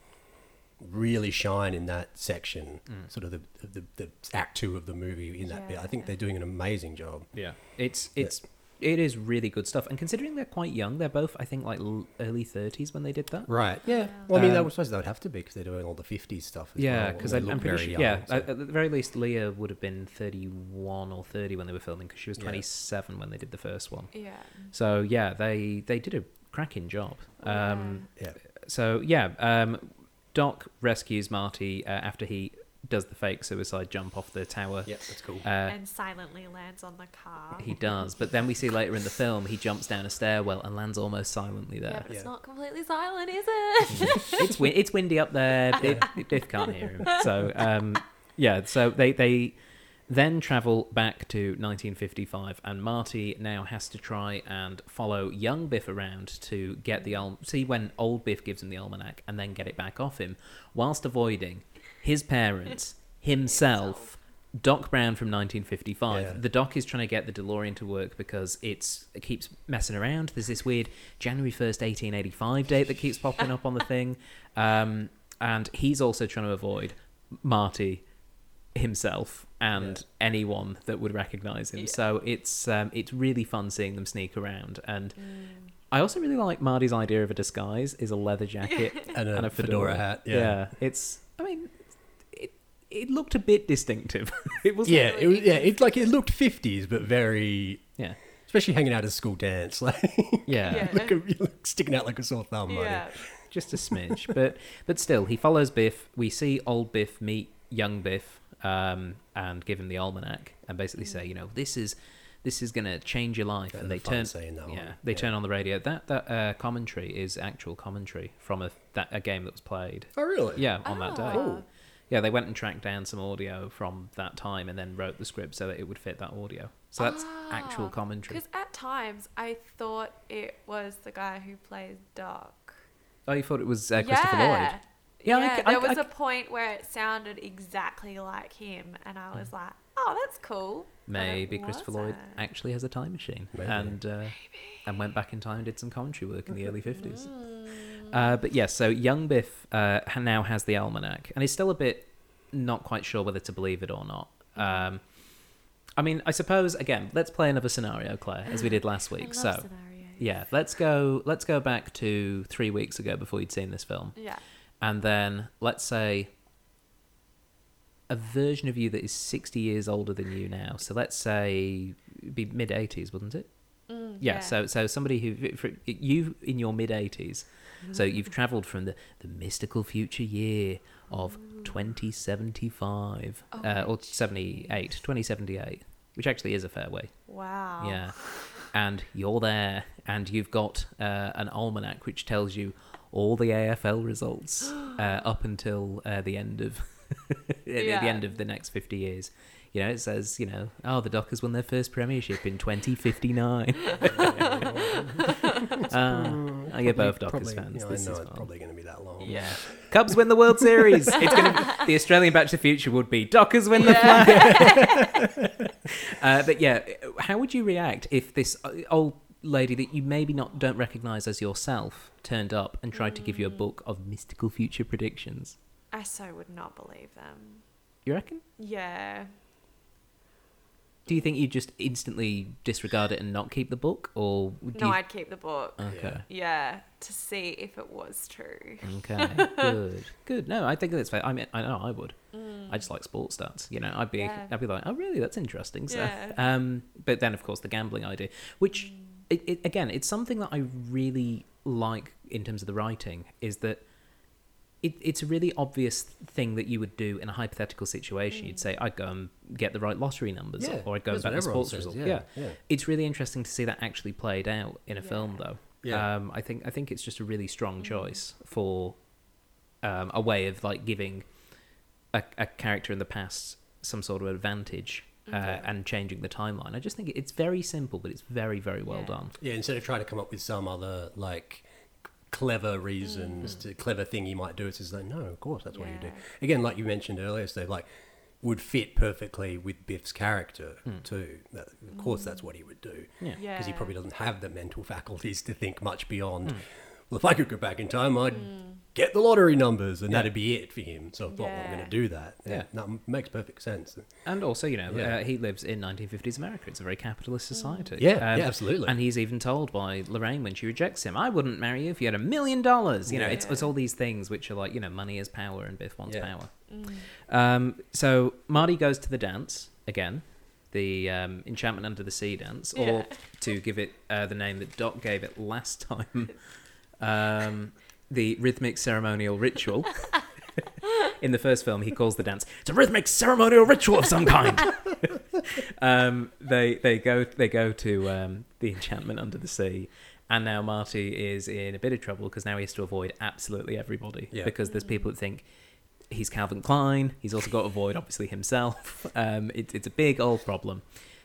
really shine in that section, mm. sort of the, the, the act two of the movie in that bit. I think they're doing an amazing job. Yeah, it's it's it is really good stuff. And considering they're quite young, they're both I think like l- early thirties when they did that. Right. Yeah. Well, I mean, I Um, suppose they would have to be because they're doing all the 50s stuff as Yeah, because They I'm look pretty sure. young, yeah, so- at, at the very least, Lea would have been thirty-one or thirty when they were filming because she was Yeah. twenty-seven when they did the first one. Yeah. So yeah, they they did a cracking job. Um, yeah. so yeah, um, Doc rescues Marty uh, after he does the fake suicide jump off the tower. Yeah, that's cool. Uh, and silently lands on the car. he does, but then we see later in the film he jumps down a stairwell and lands almost silently yeah, there. but it's Yeah. not completely silent, is it? it's win- it's windy up there. Biff, Biff can't hear him. So um, yeah, so they they then travel back to 1955, and Marty now has to try and follow young Biff around to get the al- see when old Biff gives him the almanac, and then get it back off him, whilst avoiding his parents, himself. Doc Brown from 1955. Yeah. The Doc is trying to get the DeLorean to work because it's it keeps messing around. There's this weird January 1st, 1885 date that keeps popping up on the thing. Um, and he's also trying to avoid Marty himself and anyone that would recognize him. Yeah. So it's um, it's really fun seeing them sneak around. And I also really like Marty's idea of a disguise is a leather jacket And a fedora hat, yeah. it's. I mean, it it looked a bit distinctive. it was. Yeah, it was, yeah, it's like it looked fifties, but very, Yeah. especially hanging out at a school dance, like Yeah. Yeah. look, look sticking out like a sore thumb. Marty. Yeah. Just a smidge, but but still, he follows Biff. We see old Biff meet young Biff, um, and give him the almanac, and basically say, you know, this is this is gonna change your life. And they turn, saying that yeah, one. they Yeah. turn on the radio. That that uh, commentary is actual commentary from a that a game that was played. Oh, really? Yeah, on that day. Ah. Cool. Yeah, they went and tracked down some audio from that time and then wrote the script so that it would fit that audio. So that's actual Ah, commentary. Because at times I thought it was the guy who plays Doc. Oh, you thought it was uh, Christopher yeah. Lloyd? Yeah, Yeah, c- I- there was I- a point where it sounded exactly like him, and I was like, "Oh, that's cool." Maybe Christopher Lloyd wasn't. actually has a time machine Maybe. and uh, and went back in time and did some commentary work in the early fifties. Mm. Uh, but yes, so young Biff uh, now has the almanac, and he's still a bit not quite sure whether to believe it or not. Um, I mean, I suppose again, let's play another scenario, Claire, as we did last I week. love So scenarios. yeah, let's go. Let's go back to three weeks ago before you'd seen this film, Yeah. And then let's say a version of you that is sixty years older than you now. So let's say it'd be mid eighties, wouldn't it? Mm, Yeah, So so somebody who for, you in your mid eighties. So you've travelled from the, the mystical future year of 2075 Oh, uh, or 78, 2078, which actually is a fair way. Wow. Yeah. And you're there, and you've got uh, an almanac which tells you all the AFL results uh, up until uh, the end of at the end of the next 50 years. You know, it says, you know, oh, the Dockers won their first premiership in 2059. uh, I get both Dockers Probably- fans. yeah, I this know is it's fine. probably going to be that long. Yeah. Cubs win the World Series. It's gonna the Australian Back to the Future would be Dockers win the flag. uh, but yeah, how would you react if this uh, old lady that you maybe not don't recognise as yourself turned up and tried to give you a book of mystical future predictions? I so would not believe them. You reckon? Yeah. Do you think you'd just instantly disregard it and not keep the book, or would No, you? I'd keep the book. Okay. Yeah, to see if it was true. Okay, good, good. No, I think that's fair. I mean, I know I would. I just like sports stats. You know, I'd be, Yeah. I'd be like, oh, really? That's interesting. So, Yeah. um, but then of course the gambling idea, which, Mm. It, it, again, it's something that I really like in terms of the writing, is that it, it's a really obvious thing that you would do in a hypothetical situation. You'd say, I'd go and get the right lottery numbers, Yeah, or I'd go and that's bet what the sports says, result. yeah, yeah, yeah. it's really interesting to see that actually played out in a film, though. Yeah. Um, I think I think it's just a really strong Mm. choice for um, a way of like giving a, a character in the past some sort of advantage uh, Okay. and changing the timeline. I just think it's very simple, but it's very very well Yeah. done. Yeah, instead of trying to come up with some other like clever reasons to clever thing you might do, it's just like no, of course that's what you do. Mm. Again, like you mentioned earlier, Steve, like would fit perfectly with Biff's character too. That, of course, that's what he would do. Yeah. Mm. Yeah. because he probably doesn't have the mental faculties to think much beyond. Well, if I could go back in time, I'd get the lottery numbers, and Yeah. that'd be it for him. So I thought, well, I'm going to do that. Yeah. that makes perfect sense. And also, you know, Yeah. uh, he lives in 1950s America. It's a very capitalist society. Yeah, Um, yeah, absolutely. And he's even told by Lorraine when she rejects him, "I wouldn't marry you if you had a million dollars." You know, it's, it's all these things which are like, you know, money is power, and Biff wants Yeah. power. Mm. Um, so Marty goes to the dance again, the um, Enchantment Under the Sea dance, or Yeah. to give it uh, the name that Doc gave it last time, um, the rhythmic ceremonial ritual. In the first film, he calls the dance "It's a rhythmic ceremonial ritual of some kind." um, they they go they go to um, the Enchantment Under the Sea, and now Marty is in a bit of trouble because now he has to avoid absolutely everybody Yeah. because there's people that think he's Calvin Klein. He's also got to avoid obviously himself. Um, it, it's a big old problem.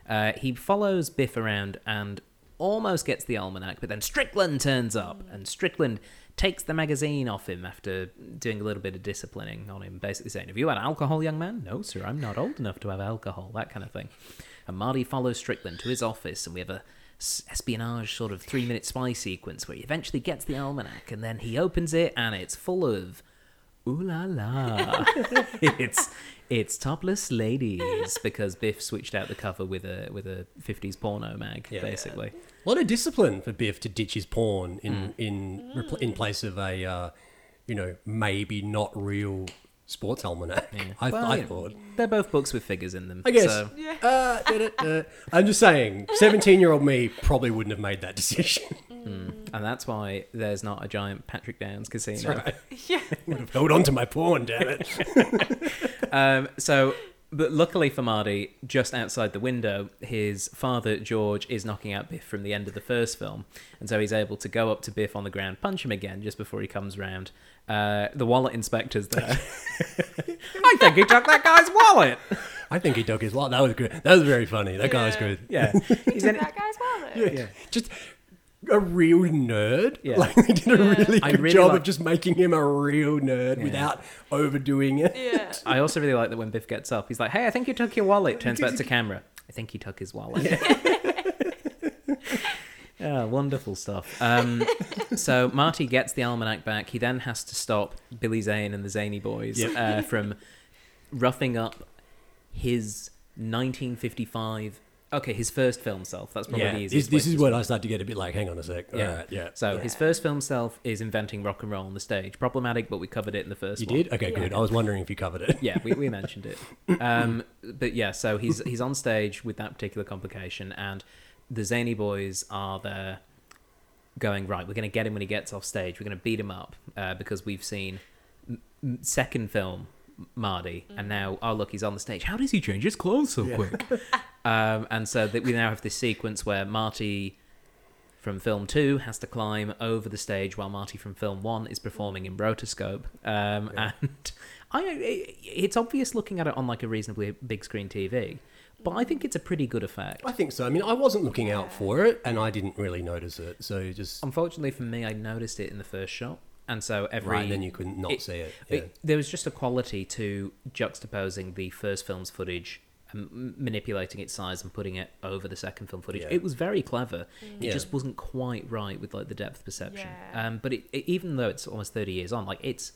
Uh, he follows Biff around and almost gets the almanac, but then Strickland turns up, and Strickland takes the magazine off him after doing a little bit of disciplining on him, basically saying, Have you had alcohol, young man? No, sir, I'm not old enough to have alcohol, that kind of thing. And Marty follows Strickland to his office, and we have a espionage sort of three minute spy sequence where he eventually gets the almanac, and then he opens it, and it's full of ooh la la. it's it's topless ladies because Biff switched out the cover with a with a fifties porno mag, Yeah. basically. A lot of discipline for Biff to ditch his porn in Mm. in repl- in place of a uh, you know maybe not real sports almanac. I, Well, I you thought. they're both books with figures in them. I guess. So, Yeah. Uh, da, da, da. I'm just saying, 17 year old me probably wouldn't have made that decision. and that's why there's not a giant Patrick Downes casino. Right. Yeah. would have held on to my porn, damn it. Um, so, but luckily for Marty, just outside the window, his father George is knocking out Biff from the end of the first film, and so he's able to go up to Biff on the ground, punch him again just before he comes round. Uh, the wallet inspector's there. I think he took that guy's wallet. I think he took his wallet. That was good. That was very funny. That guy was good. Yeah, he's in that guy's wallet. Yeah. Just a real nerd. Yeah. Like they did a Yeah. really I good really job like- of just making him a real nerd Yeah. without overdoing it. Yeah. I also really like that when Biff gets up, he's like, "Hey, I think you took your wallet." Turns back to camera. I think he took his wallet. Yeah, wonderful stuff. Um, so Marty gets the almanac back. He then has to stop Billy Zane and the Zany Boys Yep. uh, from roughing up his 1955. Okay, his first film self. That's probably Yeah, the this, easiest. this way is to when I start to get a bit like, hang on a sec. Yeah. All right, yeah. So yeah. his first film self is inventing rock and roll on the stage. Problematic, but we covered it in the first You one. did? Okay, Yeah. good. I was wondering if you covered it. yeah, we, we mentioned it. Um, but yeah, so he's he's on stage with that particular complication, and the Zany boys are there, going right. We're going to get him when he gets off stage. We're going to beat him up uh, because we've seen m- m- second film Marty, and now oh look, he's on the stage. How does he change his clothes so quick? um, and so that we now have this sequence where Marty from film two has to climb over the stage while Marty from film one is performing in rotoscope. Um, Yeah. And I, it, it's obvious looking at it on like a reasonably big screen TV, but I think it's a pretty good effect. I think so. I mean, I wasn't looking out for it, and I didn't really notice it. So just Unfortunately for me, I noticed it in the first shot, and so every right, then you couldn't not it- see it. Yeah. it- there was just a quality to juxtaposing the first film's footage and manipulating its size and putting it over the second film footage. Yeah. It was very clever. It Yeah. just wasn't quite right with like the depth perception. Yeah. Um, but it, it, even though it's almost thirty years on, like it's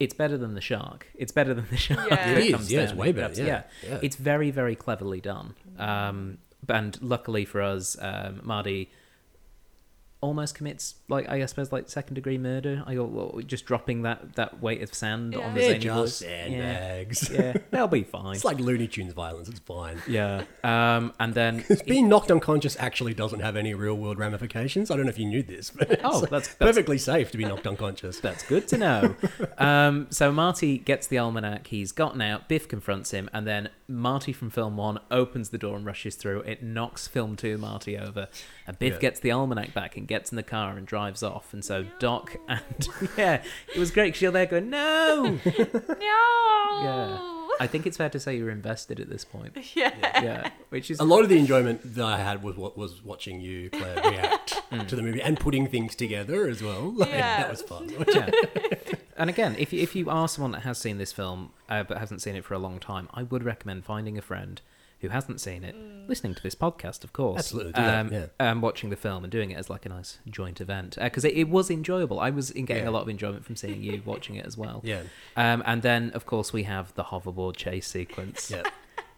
it's better than the shark. It's better than the shark. Yeah. when It is, comes yeah, it's way better, That's- yeah, yeah. it's very very cleverly done. Um, and luckily for us, um, Marty almost commits like I suppose like second degree murder. I go well, just dropping that that weight of sand Yeah. on the They're just sandbags. Yeah, yeah, they'll be fine. It's like Looney Tunes violence. It's fine. yeah, um, and then Being knocked unconscious actually doesn't have any real world ramifications. I don't know if you knew this, but Oh, it's that's- that's- perfectly safe to be knocked unconscious. That's good to know. um, so Marty gets the almanac. He's gotten out. Biff confronts him, and then Marty from film one opens the door and rushes through. It knocks film two Marty over, and Biff Yeah. gets the almanac back and gets in the car and drives off. And so Doc and yeah, it was great because you're there going no. No. Yeah, I think it's fair to say you're invested at this point. Yeah. Yeah, which is A lot of the enjoyment that I had was what was watching you, Claire, react Mm. to the movie and putting things together as well. Like, Yeah. That was fun. yeah. And again, if you, if you are someone that has seen this film uh, but hasn't seen it for a long time, I would recommend finding a friend who hasn't seen it, listening to this podcast, of course. Absolutely, do that, um, yeah. um, watching the film and doing it as like a nice joint event because it, it was enjoyable. I was in getting Yeah. a lot of enjoyment from seeing you watching it as well. Yeah. Um, and then, of course, we have the hoverboard chase sequence Yeah.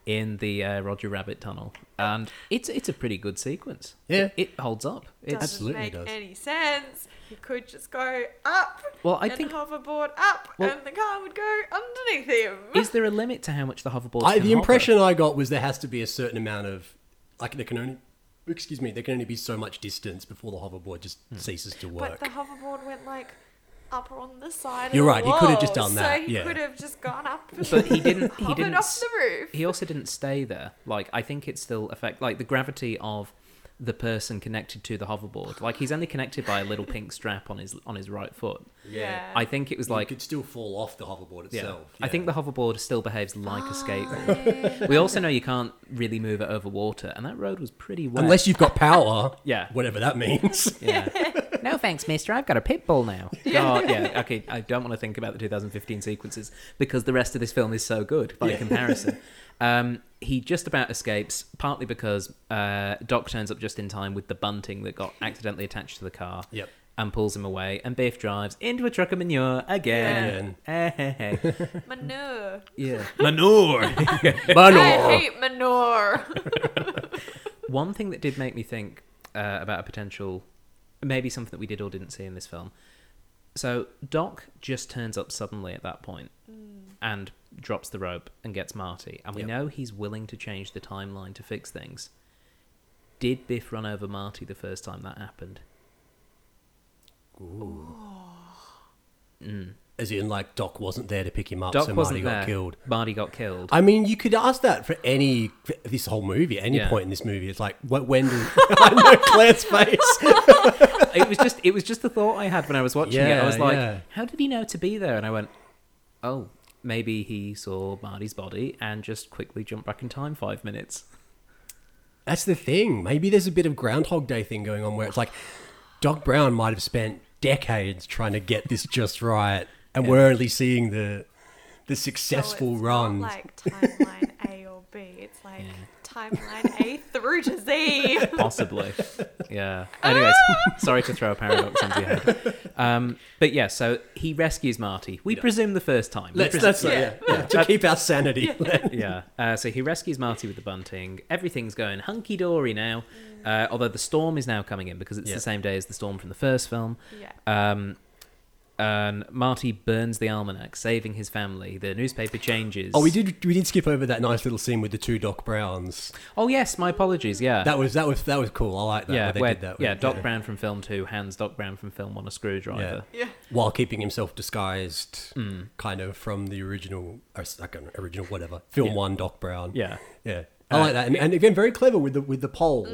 In the uh, Roger Rabbit tunnel, and it's it's a pretty good sequence. Yeah. it, it holds up. It Doesn't Absolutely make does. any sense. You could just go up. Well, I and think- hoverboard up, Well- and the car would go underneath him. is there a limit to how much the hoverboard? I, can the hover? impression I got was there has to be a certain amount of, like, there can only, excuse me, there can only be so much distance before the hoverboard just Hmm. ceases to work. But work. the hoverboard went like up on the side. You're of right, The he could have just done that, So he yeah. could have just gone up. But he didn't. He didn't. off the roof. He also didn't stay there. Like I think it still affect like the gravity of the person connected to the hoverboard. Like he's only connected by a little pink strap on his on his right foot. Yeah. I think it was like, like you could still fall off the hoverboard itself. yeah. itself. I think the hoverboard still behaves like Ah, a skateboard. We also know you can't really move it over water, and that road was pretty wet. Unless you've got power, Yeah. whatever that means. yeah. No, No thanks, mister. I've got a pit bull now. Oh, yeah. Okay, I don't want to think about the 2015 sequences because the rest of this film is so good by comparison. Um, he just about escapes, partly because uh, Doc turns up just in time with the bunting that got accidentally attached to the car. Yep. And pulls him away, and Biff drives into a truck of manure again. Eh, hey, hey. Manure. yeah. Manure! I Manor. hate manure. One thing that did make me think uh, about a potential, maybe something that we did or didn't see in this film. So Doc just turns up suddenly at that point mm. and drops the rope and gets Marty, and we Yep. know he's willing to change the timeline to fix things. Did Biff run over Marty the first time that happened? Ooh. Mm. As in, like Doc wasn't there to pick him up, Doc so wasn't Marty got there. killed. Marty got killed. I mean, you could ask that for any for this whole movie, any Yeah. point in this movie. It's like, what? When? Did, I know Claire's face. it was just it was just the thought I had when I was watching it. I was like, yeah. how did he know to be there? And I went, oh, maybe he saw Marty's body and just quickly jumped back in time five minutes. That's the thing. Maybe there's a bit of Groundhog Day thing going on where it's like Doc Brown might have spent decades trying to get this just right, and Yeah. we're only seeing the the So successful it's runs. Not like timeline A or B. It's like timeline A through to Z. Possibly. yeah. Anyways, sorry to throw a paradox into your head. Um, but yeah, so he rescues Marty. We presume the first time. We Let's, presume- that's yeah, yeah, to keep our sanity. yeah. Uh, so he rescues Marty with the bunting. Everything's going hunky dory now. Uh, although the storm is now coming in because it's Yeah. the same day as the storm from the first film. yeah. Um, and Marty burns the almanac, saving his family. The newspaper changes. Oh, we did we did skip over that nice little scene with the two Doc Browns. Oh yes, my apologies. Yeah. That was that was that was cool. I like that. yeah, where they where- did that. yeah. with- Doc Brown from film two hands Doc Brown from film one a screwdriver. Yeah. while keeping himself disguised, Mm. kind of from the original, or s- I can't- original whatever film Yeah. one Doc Brown. Yeah. yeah, I Uh, like that, and, and again, very clever with the with the pole,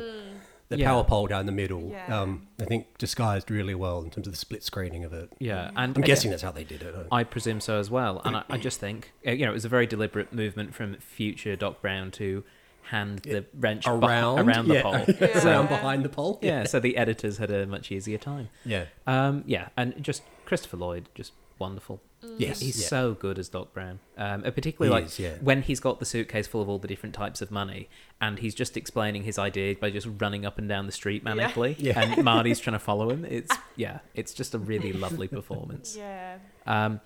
the Yeah. power pole down the middle. Yeah. Um, I think disguised really well in terms of the split screening of it. Yeah, and I'm guessing that's how they did it. I presume so as well. And I, I just think, uh, you know, it was a very deliberate movement from future Doc Brown to hand the wrench beh- around, around the yeah. pole. Yeah. around behind the pole. yeah, so the editors had a much easier time. yeah, Um, yeah, and just Christopher Lloyd, just wonderful. yes, He's yeah. so good as Doc Brown, um, particularly He like is, yeah. when he's got the suitcase full of all the different types of money, and he's just explaining his idea by just running up and down the street manically, Yeah. and Marty's trying to follow him. It's yeah, it's just a really lovely performance. Yeah. Um,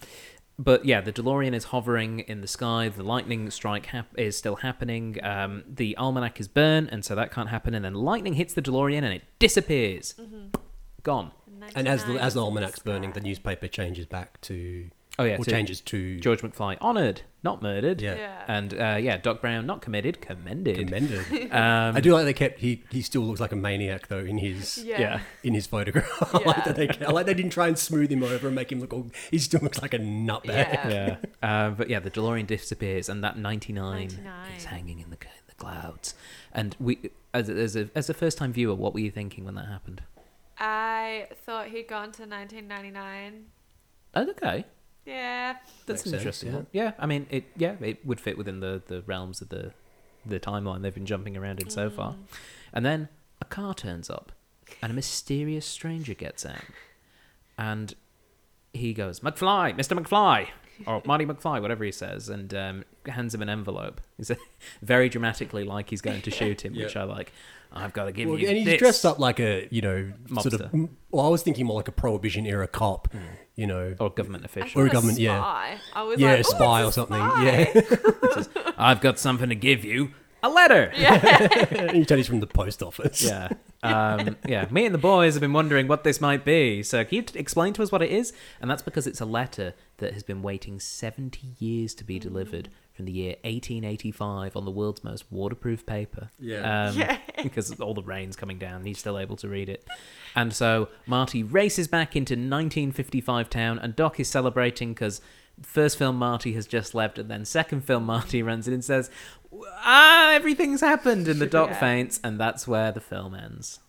but yeah, the DeLorean is hovering in the sky. The lightning strike hap- is still happening. Um, the almanac is burned, and so that can't happen. And then lightning hits the DeLorean, and it disappears. Gone. And as the as the almanac's burning, the newspaper changes back to Oh yeah, or to changes to George McFly honored, not murdered. Yeah. Yeah. And uh, yeah, Doc Brown not committed, commended. commended. Um, I do like they kept he he still looks like a maniac though in his Yeah. yeah. in his photograph. I like that they I like they didn't try and smooth him over and make him look all. He still looks like a nutbag. Yeah. yeah. Uh, but yeah, the DeLorean disappears, and that 99, 99. is hanging in the, c- the clouds. And we, as as a as a first time viewer, what were you thinking when that happened? I thought he'd gone to 1999. Oh, okay. Yeah. That's Makes sense, interesting. yeah. Yeah. I mean, it. Yeah, it would fit within the, the realms of the the timeline they've been jumping around in so far. And then a car turns up, and a mysterious stranger gets out, and he goes, "McFly, Mister McFly." Or Marty McFly, whatever he says, and um, hands him an envelope. He's very dramatically like he's going to shoot him, which I like. I've got to give Well, you and he's this. dressed up like a you know sort of. Well, I was thinking more like a prohibition era cop. You know, or government official. Or a a government- yeah. spy. I was yeah, like, a spy or a something. spy." Yeah, I've got something to give you. A letter. and you tell he's from the post office. Yeah. Um, yeah. Me and the boys have been wondering what this might be. So can you t- explain to us what it is? And that's because it's a letter that has been waiting 70 years to be delivered from the year 1885 on the world's most waterproof paper. Yeah. Um, Yeah. because all the rain's coming down. and He's still able to read it. And so Marty races back into 1955 town, and Doc is celebrating because first film Marty has just left, and then second film Marty runs in and says, "Ah, everything's happened," and the Doc Yeah. faints, and that's where the film ends.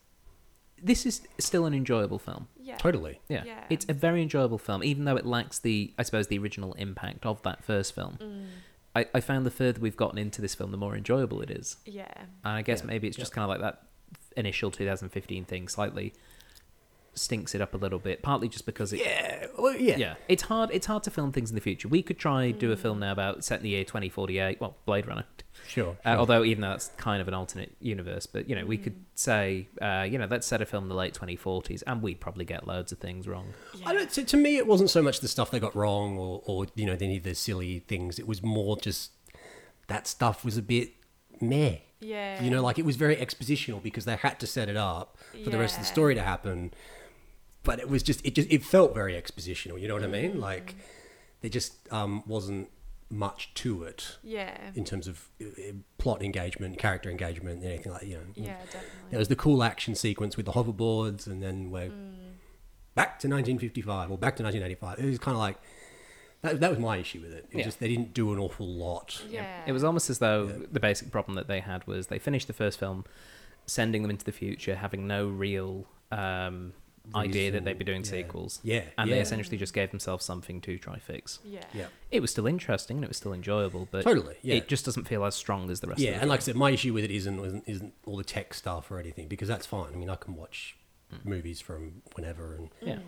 This is still an enjoyable film. Yeah. totally. Yeah. Yeah. it's a very enjoyable film, even though it lacks the, I suppose, the original impact of that first film. Mm. I, I found the further we've gotten into this film, the more enjoyable it is. Yeah. And I guess Yeah, maybe it's just kind of like that initial 2015 thing, slightly stinks it up a little bit. Partly just because it, Yeah, well, yeah, yeah, it's hard. It's hard to film things in the future. We could try do a film now about set in the year 2048. Well, Blade Runner. sure. Uh, although even though that's kind of an alternate universe, but you know, we could say, uh, you know, let's set a film in the late 2040s, and we'd probably get loads of things wrong. I don't. To, to me, it wasn't so much the stuff they got wrong, or, or you know, any of the silly things. It was more just that stuff was a bit meh. Yeah. You know, like it was very expositional because they had to set it up for the rest of the story to happen. But it was just it just it felt very expositional. You know what I mean? Like there just um, wasn't much to it Yeah. in terms of uh, uh, plot engagement, character engagement, anything like you know. Yeah, definitely. There was the cool action sequence with the hoverboards, and then we're Mm. back to 1955 or back to 1985. It was kind of like that. That was my issue with it. It Yeah. just they didn't do an awful lot. Yeah. It was almost as though the basic problem that they had was they finished the first film, sending them into the future, having no real um, idea that they'd be doing yeah. sequels. Yeah, And they essentially just gave themselves something to try fix. Yeah. Yeah. It was still interesting and it was still enjoyable, but Totally, yeah. it just doesn't feel as strong as the rest Yeah, of the and like I said, my issue with it isn't, isn't isn't all the tech stuff or anything because that's fine. I mean, I can watch hmm. movies from whenever and Yeah.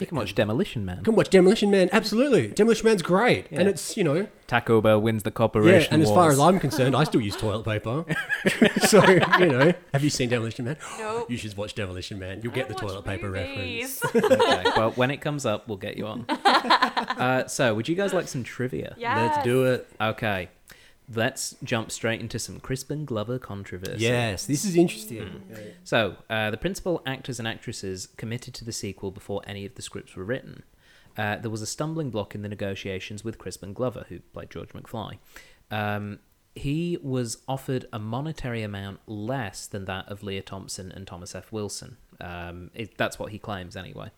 You can watch Demolition Man. You can watch Demolition Man. Absolutely, Demolition Man's great, and it's you know Taco Bell wins the yeah. corporation. And as far as I'm concerned, I still use toilet paper. so you know, have you seen Demolition Man? Nope. You should watch Demolition Man. You'll I get the toilet watch paper movies. reference. okay, well, when it comes up, we'll get you on. Uh, so, would you guys like some trivia? Yes. Let's do it. Okay, let's jump straight into some Crispin Glover controversy. Yes, this is interesting. So, uh, the principal actors and actresses committed to the sequel before any of the scripts were written. Uh, there was a stumbling block in the negotiations with Crispin Glover, who played George McFly. Um, he was offered a monetary amount less than that of Lea Thompson and Thomas F. Wilson. Um, it, that's what he claims, anyway.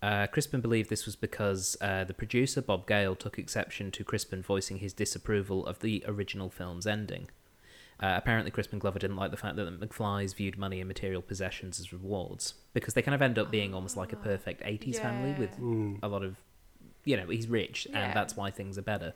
Uh, Crispin believed this was because uh, the producer, Bob Gale, took exception to Crispin voicing his disapproval of the original film's ending. Uh, apparently, Crispin Glover didn't like the fact that the McFlys viewed money and material possessions as rewards because they kind of end up being almost like a perfect 80s family with Yeah. a lot of, you know, he's rich Yeah. and that's why things are better.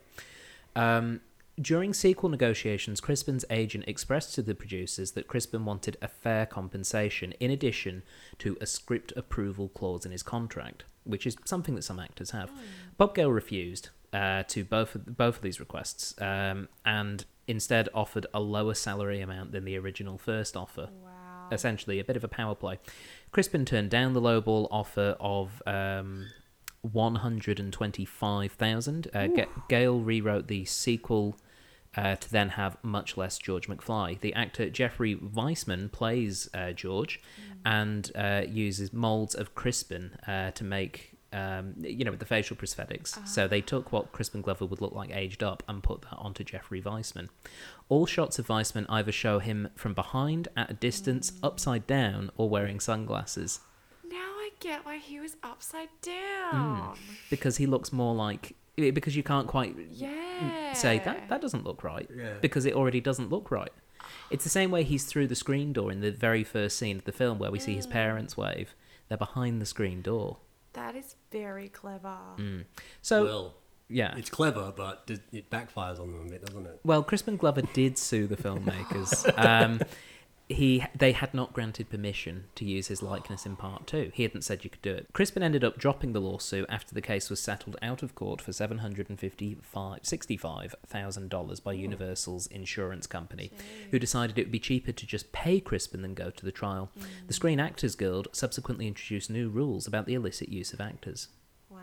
Um, during sequel negotiations, Crispin's agent expressed to the producers that Crispin wanted a fair compensation in addition to a script approval clause in his contract, which is something that some actors have. Bob Gale refused uh, to both of, both of these requests um, and instead offered a lower salary amount than the original first offer Wow. essentially a bit of a power play. Crispin turned down the lowball offer of um, one hundred and twenty-five thousand. Uh, Ga- Gale rewrote the sequel uh, to then have much less George McFly. The actor Jeffrey Weissman plays uh, George, and uh, uses molds of Crispin uh, to make. Um, you know, with the facial prosthetics. So they took what Crispin Glover would look like aged up and put that onto Jeffrey Weissman. All shots of Weissman either show him from behind, at a distance, upside down, or wearing sunglasses. Now I get why he was upside Hmm. down. Because he looks more like. Because you can't quite Yeah. say that that doesn't look right. Yeah. Because it already doesn't look right. It's the same way he's through the screen door in the very first scene of the film where we see his parents wave. They're behind the screen door. That is very clever. Mm. So, well, yeah. it's clever, but it it backfires on them a bit, doesn't it? Well, Crispin Glover did sue the filmmakers. um, he they had not granted permission to use his likeness in part two. He hadn't said you could do it. Crispin ended up dropping the lawsuit after the case was settled out of court for seven hundred and sixty-five thousand dollars by oh. Universal's insurance company, who decided it would be cheaper to just pay Crispin than go to the trial. Mm. The Screen Actors Guild subsequently introduced new rules about the illicit use of actors Wow.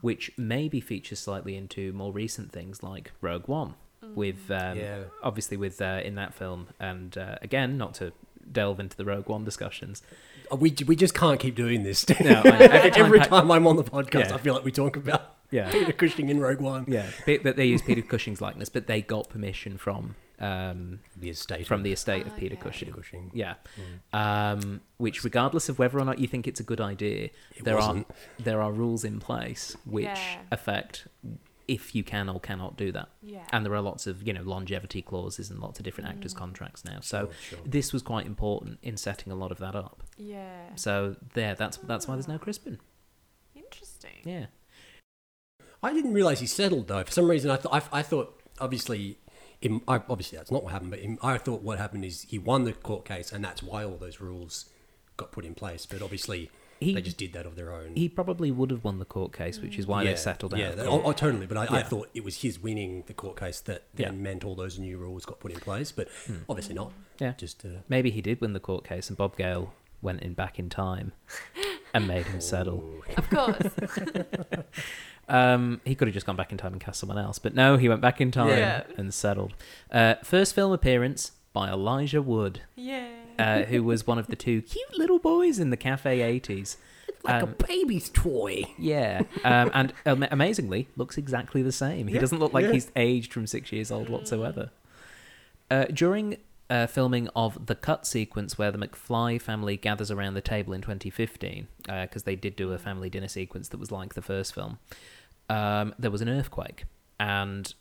which maybe features slightly into more recent things like Rogue One, with um, Yeah. obviously with uh, in that film, and uh, again, not to delve into the Rogue One discussions. Uh, We, we just can't keep doing this. No, I- every time Every time I'm on the podcast, Yeah. I feel like we talk about Yeah. Peter Cushing in Rogue One. Yeah, but that they use Peter Cushing's likeness, but they got permission from um, The estate. from of the estate of Oh, Peter yeah. Cushing. Peter Cushing. Yeah, um, which regardless of whether or not you think it's a good idea, It there wasn't. are there are rules in place which Yeah. affect if you can or cannot do that. Yeah. and there are lots of you know longevity clauses and lots of different actors mm. contracts now so Sure, sure. this was quite important in setting a lot of that up yeah. so there that's that's why there's no ah. crispin Interesting. yeah I didn't realize he settled though. For some reason, I thought I, I thought obviously, in, I, obviously that's not what happened. But in, I thought what happened is he won the court case, and that's why all those rules got put in place. But obviously, He they just did that of their own. he probably would have won the court case, which is why yeah, they settled out. Yeah, of oh, oh, totally. But I, I thought it was his winning the court case that then Yeah. meant all those new rules got put in place. But obviously not. Hmm. Yeah. Just uh, Maybe he did win the court case, and Bob Gale went in back in time and made him settle. Of course. Um, he could have just gone back in time and cast someone else, but no, he went back in time Yeah. and settled. Uh, first film appearance by Elijah Wood, yeah. Uh, who was one of the two cute little boys in the Cafe 80s. like Um, a baby's toy. Yeah, um, and um, amazingly, looks exactly the same. He Yeah, doesn't look like yeah. he's aged from six years old whatsoever. Uh, during uh, filming of the cut sequence where the McFly family gathers around the table in 2015, because they did do a family dinner sequence that was like the first film, um, there was an earthquake, and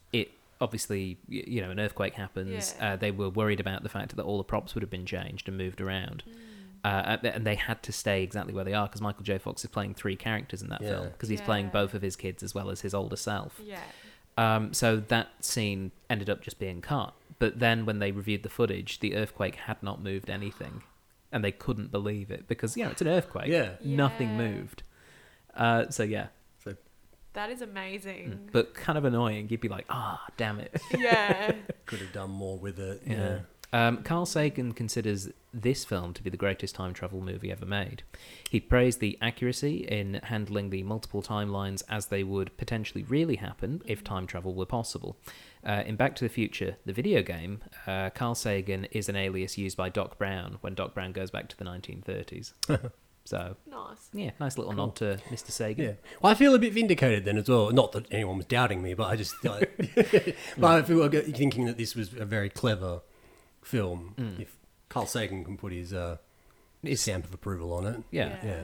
obviously, you know, an earthquake happens. Yeah. Uh, they were worried about the fact that all the props would have been changed and moved around. Uh, and they had to stay exactly where they are because Michael J. Fox is playing three characters in that Yeah. film because he's playing both of his kids as well as his older self. Yeah. Um, so that scene ended up just being cut. But then when they reviewed the footage, the earthquake had not moved anything, and they couldn't believe it because you know it's an earthquake. Yeah. nothing moved. Uh, so yeah, So That is amazing. but kind of annoying. You'd be like, ah, damn it. yeah. could have done more with it. Yeah. Yeah. Um, Carl Sagan considers this film to be the greatest time travel movie ever made. He praised the accuracy in handling the multiple timelines as they would potentially really happen if time travel were possible. Uh, in Back to the Future, the video game, uh, Carl Sagan is an alias used by Doc Brown when Doc Brown goes back to the 1930s. so, Nice. yeah, nice little nod to Mr. Sagan. Yeah. Well, I feel a bit vindicated then as well. Not that anyone was doubting me, but I just, I, but I feel like thinking that this was a very clever film. If Carl Sagan can put his uh, It's- stamp of approval on it. Yeah. Yeah.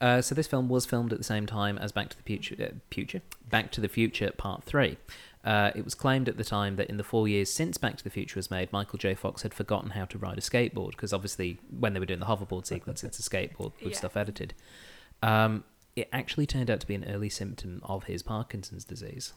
Uh, so this film was filmed at the same time as Back to the Future, uh, Future? Back to the Future Part Three. Uh, it was claimed at the time that in the four years since Back to the Future was made, Michael J. Fox had forgotten how to ride a skateboard because obviously when they were doing the hoverboard sequence, it's a skateboard with Yeah. stuff edited. Um, it actually turned out to be an early symptom of his Parkinson's disease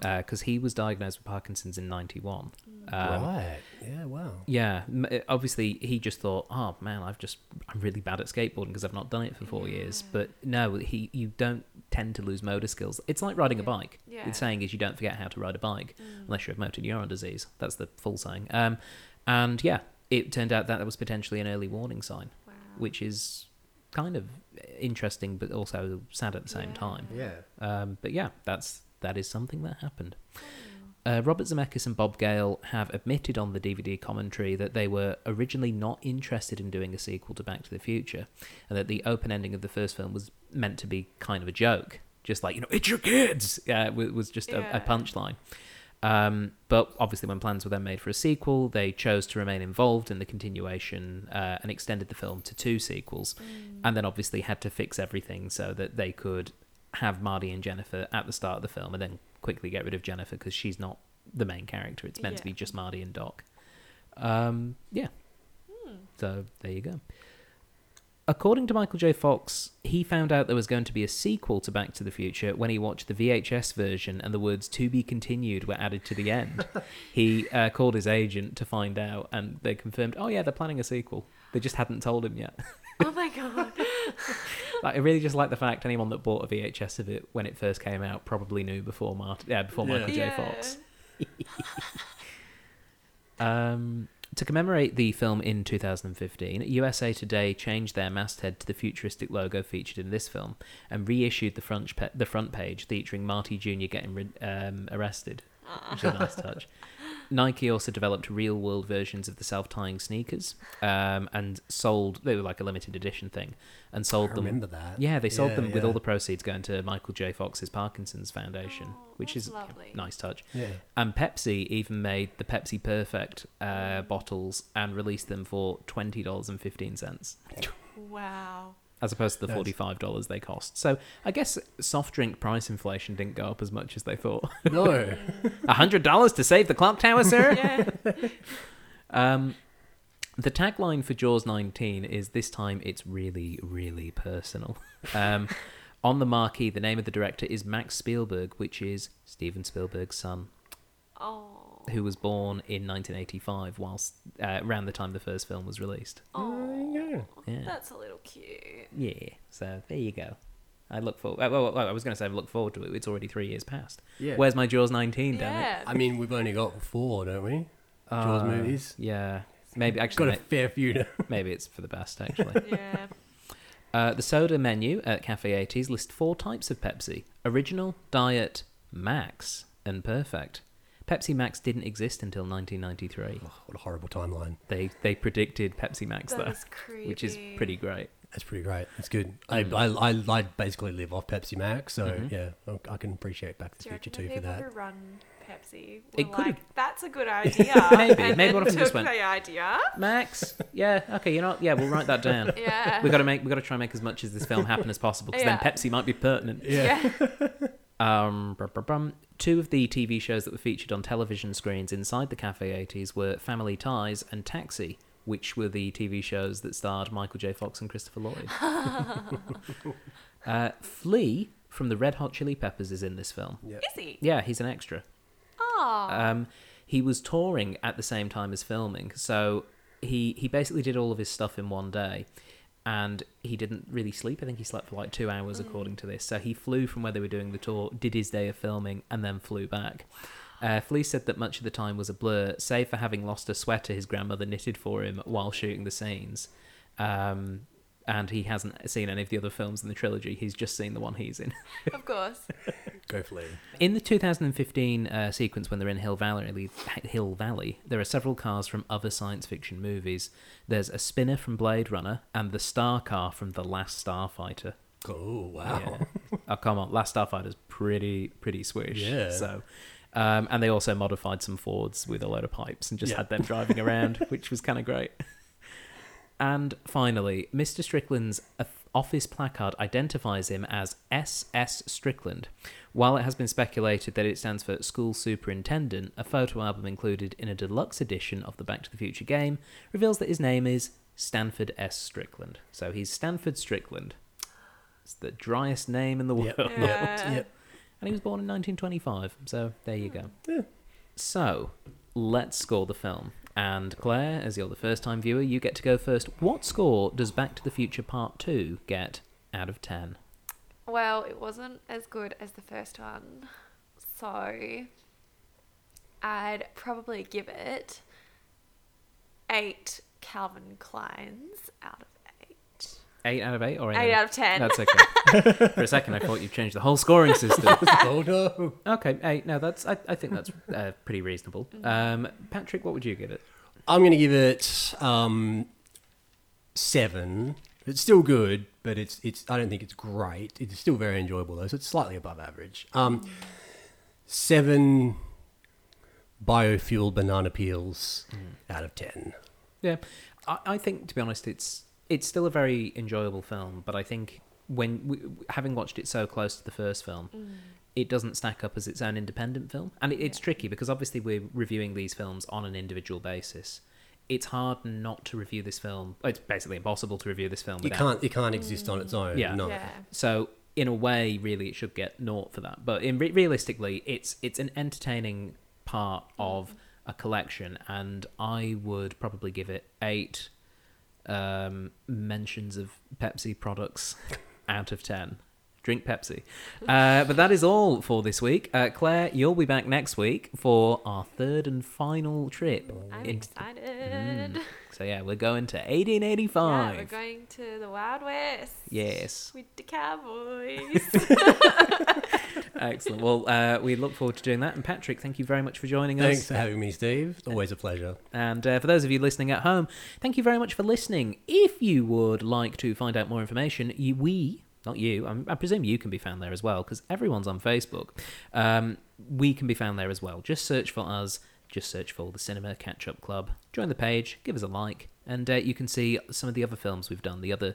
because he was diagnosed with Parkinson's in '91. Um, right. Yeah. Wow. yeah, uh, obviously he just thought, "Oh man, I've just I'm really bad at skateboarding because I've not done it for four years." But no, he you don't tend to lose motor skills. It's like riding a bike. Yeah. The saying is you don't forget how to ride a bike unless you have motor neuron disease. That's the full saying. Um, and yeah, it turned out that that was potentially an early warning sign, Wow. which is kind of interesting but also sad at the same Yeah. time. Yeah. Um, but yeah, that's that is something that happened. Uh, Robert Zemeckis and Bob Gale have admitted on the DVD commentary that they were originally not interested in doing a sequel to Back to the Future, and that the open ending of the first film was meant to be kind of a joke, just like you know, it's your kids. Yeah, it was just a, a punchline. Um, but obviously, when plans were then made for a sequel, they chose to remain involved in the continuation uh, and extended the film to two sequels, and then obviously had to fix everything so that they could have Marty and Jennifer at the start of the film, and then quickly get rid of Jennifer because she's not the main character. It's meant to be just Marty and Doc. Um, yeah. So there you go. According to Michael J. Fox, he found out there was going to be a sequel to Back to the Future when he watched the VHS version and the words "to be continued" were added to the end. he uh, called his agent to find out, and they confirmed, "Oh yeah, they're planning a sequel. They just hadn't told him yet." Oh my god. like, I really just like the fact anyone that bought a VHS of it when it first came out probably knew before Mart- yeah, before Yeah. Michael J. Yeah. Fox. Um, to commemorate the film in 2015, USA Today changed their masthead to the futuristic logo featured in this film and reissued the front pa- the front page featuring Marty Jr. getting re- um, arrested, which is a nice touch. Nike also developed real-world versions of the self-tying sneakers um, and sold. They were like a limited edition thing, and sold I them. remember that. Yeah, they sold Yeah, them with yeah. all the proceeds going to Michael J. Fox's Parkinson's Foundation, Oh, which that's is a lovely. nice touch. Yeah. And Pepsi even made the Pepsi Perfect uh, bottles and released them for twenty dollars and fifteen cents, Wow. As opposed to the forty-five dollars they cost. So I guess soft drink price inflation didn't go up as much as they thought. No. A hundred dollars to save the clock tower, sir. Yeah. Um, the tagline for Jaws 19 is this time it's really, really personal. Um, on the marquee, the name of the director is Max Spielberg, which is Steven Spielberg's son, Oh. Who was born in 1985, whilst uh, around the time the first film was released. Oh. Yeah. Yeah. That's a little cute. Yeah. So there you go. I look forward. Well, well, well, I was going to say I look forward to it. It's already three years past. Yeah. Where's my Jaws 19? Damn it. I mean, we've only got four, don't we? Jaws Uh, movies. Yeah. Maybe actually Got a fair few now. maybe it's for the best. Actually, yeah. uh, the soda menu at Cafe 80s lists four types of Pepsi: original, diet, Max, and perfect. Pepsi Max didn't exist until 1993. Oh, what a horrible timeline. They they predicted Pepsi Max That though, is creepy. which is pretty great. That's pretty great. It's good. Mm. I, I, I, I basically live off Pepsi Max, so Mhm. yeah, I, I can appreciate Back to the you Future too for that. who run Pepsi It were could've- like, "That's a good idea." Maybe. and Maybe then one of them just took went- the idea. Max, yeah, okay, you know, yeah, we'll write that down. Yeah. We got to make, we got to try and make as much as this film happen as possible, because Yeah. then Pepsi might be pertinent. Yeah. Um. Two of the TV shows that were featured on television screens inside the Cafe 80s were Family Ties and Taxi, which were the TV shows that starred Michael J. Fox and Christopher Lloyd. uh, Flea from the Red Hot Chili Peppers is in this film. yeah. Is he? Yeah, he's an extra. Oh. Um, he was touring at the same time as filming, so he he basically did all of his stuff in one day, and he didn't really sleep. I think he slept for like two hours, according to this. So he flew from where they were doing the tour, did his day of filming, and then flew back. Uh, Flea said that much of the time was a blur, save for having lost a sweater his grandmother knitted for him while shooting the scenes. Um, and he hasn't seen any of the other films in the trilogy. He's just seen the one he's in. of course. Go Flea. In the 2015 uh, sequence when they're in Hill Valley, Hill Valley, there are several cars from other science fiction movies. There's a spinner from Blade Runner and the star car from The Last Starfighter. Oh, wow. Yeah. oh come on, Last Starfighter's pretty pretty swish. Yeah. So, um, and they also modified some Fords with a load of pipes and just Yeah. had them driving around, which was kind of great. And finally, Mr. Strickland's office placard identifies him as SS Strickland. While it has been speculated that it stands for School Superintendent, a photo album included in a deluxe edition of the Back to the Future game reveals that his name is Stanford S. Strickland. So he's Stanford Strickland. It's the driest name in the world. Yep. Yeah. Yep. Yep. And he was born in 1925. So there you go. Yeah. So let's score the film. And Claire, as you're the first time viewer, you get to go first. What score does Back to the Future Part 2 get out of 10? Well, it wasn't as good as the first one, so I'd probably give it eight Calvin Kleins out of eight. out of 8 or 8, Eight out of ten. That's okay. For a second, I thought you'd changed the whole scoring system. oh, no. okay, 8. No, that's I, I think that's uh, pretty reasonable. Mm-hmm. Um, Patrick, what would you give it? I'm going to give it um, seven. It's still good, but it's it's. I don't think it's great. It's still very enjoyable though, so it's slightly above average. Um, seven biofuel banana peels out of ten. Yeah, I, I think to be honest, it's it's still a very enjoyable film. But I think when we, having watched it so close to the first film, mm. it doesn't stack up as its own independent film, and it, it's Yeah. tricky because obviously we're reviewing these films on an individual basis. It's hard not to review this film. It's basically impossible to review this film. It Without, can't. It can't exist on its own. Yeah. No. Yeah. So in a way, really, it should get naught for that. But in re- realistically, it's it's an entertaining part of mm. a collection, and I would probably give it eight um, mentions of Pepsi products out of ten. Drink Pepsi. Uh, but that is all for this week. Uh, Claire, you'll be back next week for our third and final trip. I'm into- excited. Mm. So yeah, we're going to 1885. Yeah, 1885. we're going to the Wild West. Yes. With the cowboys. Excellent. Well, uh, we look forward to doing that. And Patrick, thank you very much for joining Thanks us. Thanks for having me, Steve. Always a pleasure. And uh, for those of you listening at home, thank you very much for listening. If you would like to find out more information, you, we, not you, I'm, I presume you can be found there as well, because everyone's on Facebook. Um, we can be found there as well. Just search for us. Just search for the Cinema Catch Up Club. Join the page, give us a like, and uh, you can see some of the other films we've done, the other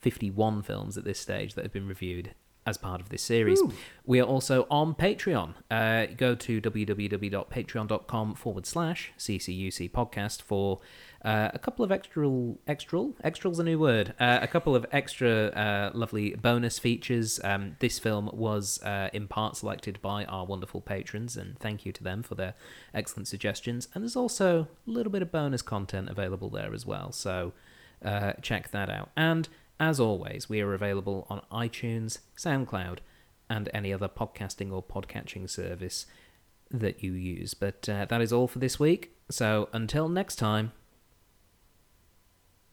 51 films at this stage that have been reviewed as part of this series. We are also on Patreon. Uh, go to www.patreon.com forward slash CCUC podcast for uh, a couple of extra, extra, extra's a new word, uh, a couple of extra uh, lovely bonus features. Um, this film was uh, in part selected by our wonderful patrons, and thank you to them for their excellent suggestions. And there's also a little bit of bonus content available there as well. So check that out. And as always, we are available on iTunes, SoundCloud, and any other podcasting or podcatching service that you use. But uh, that is all for this week. So until next time,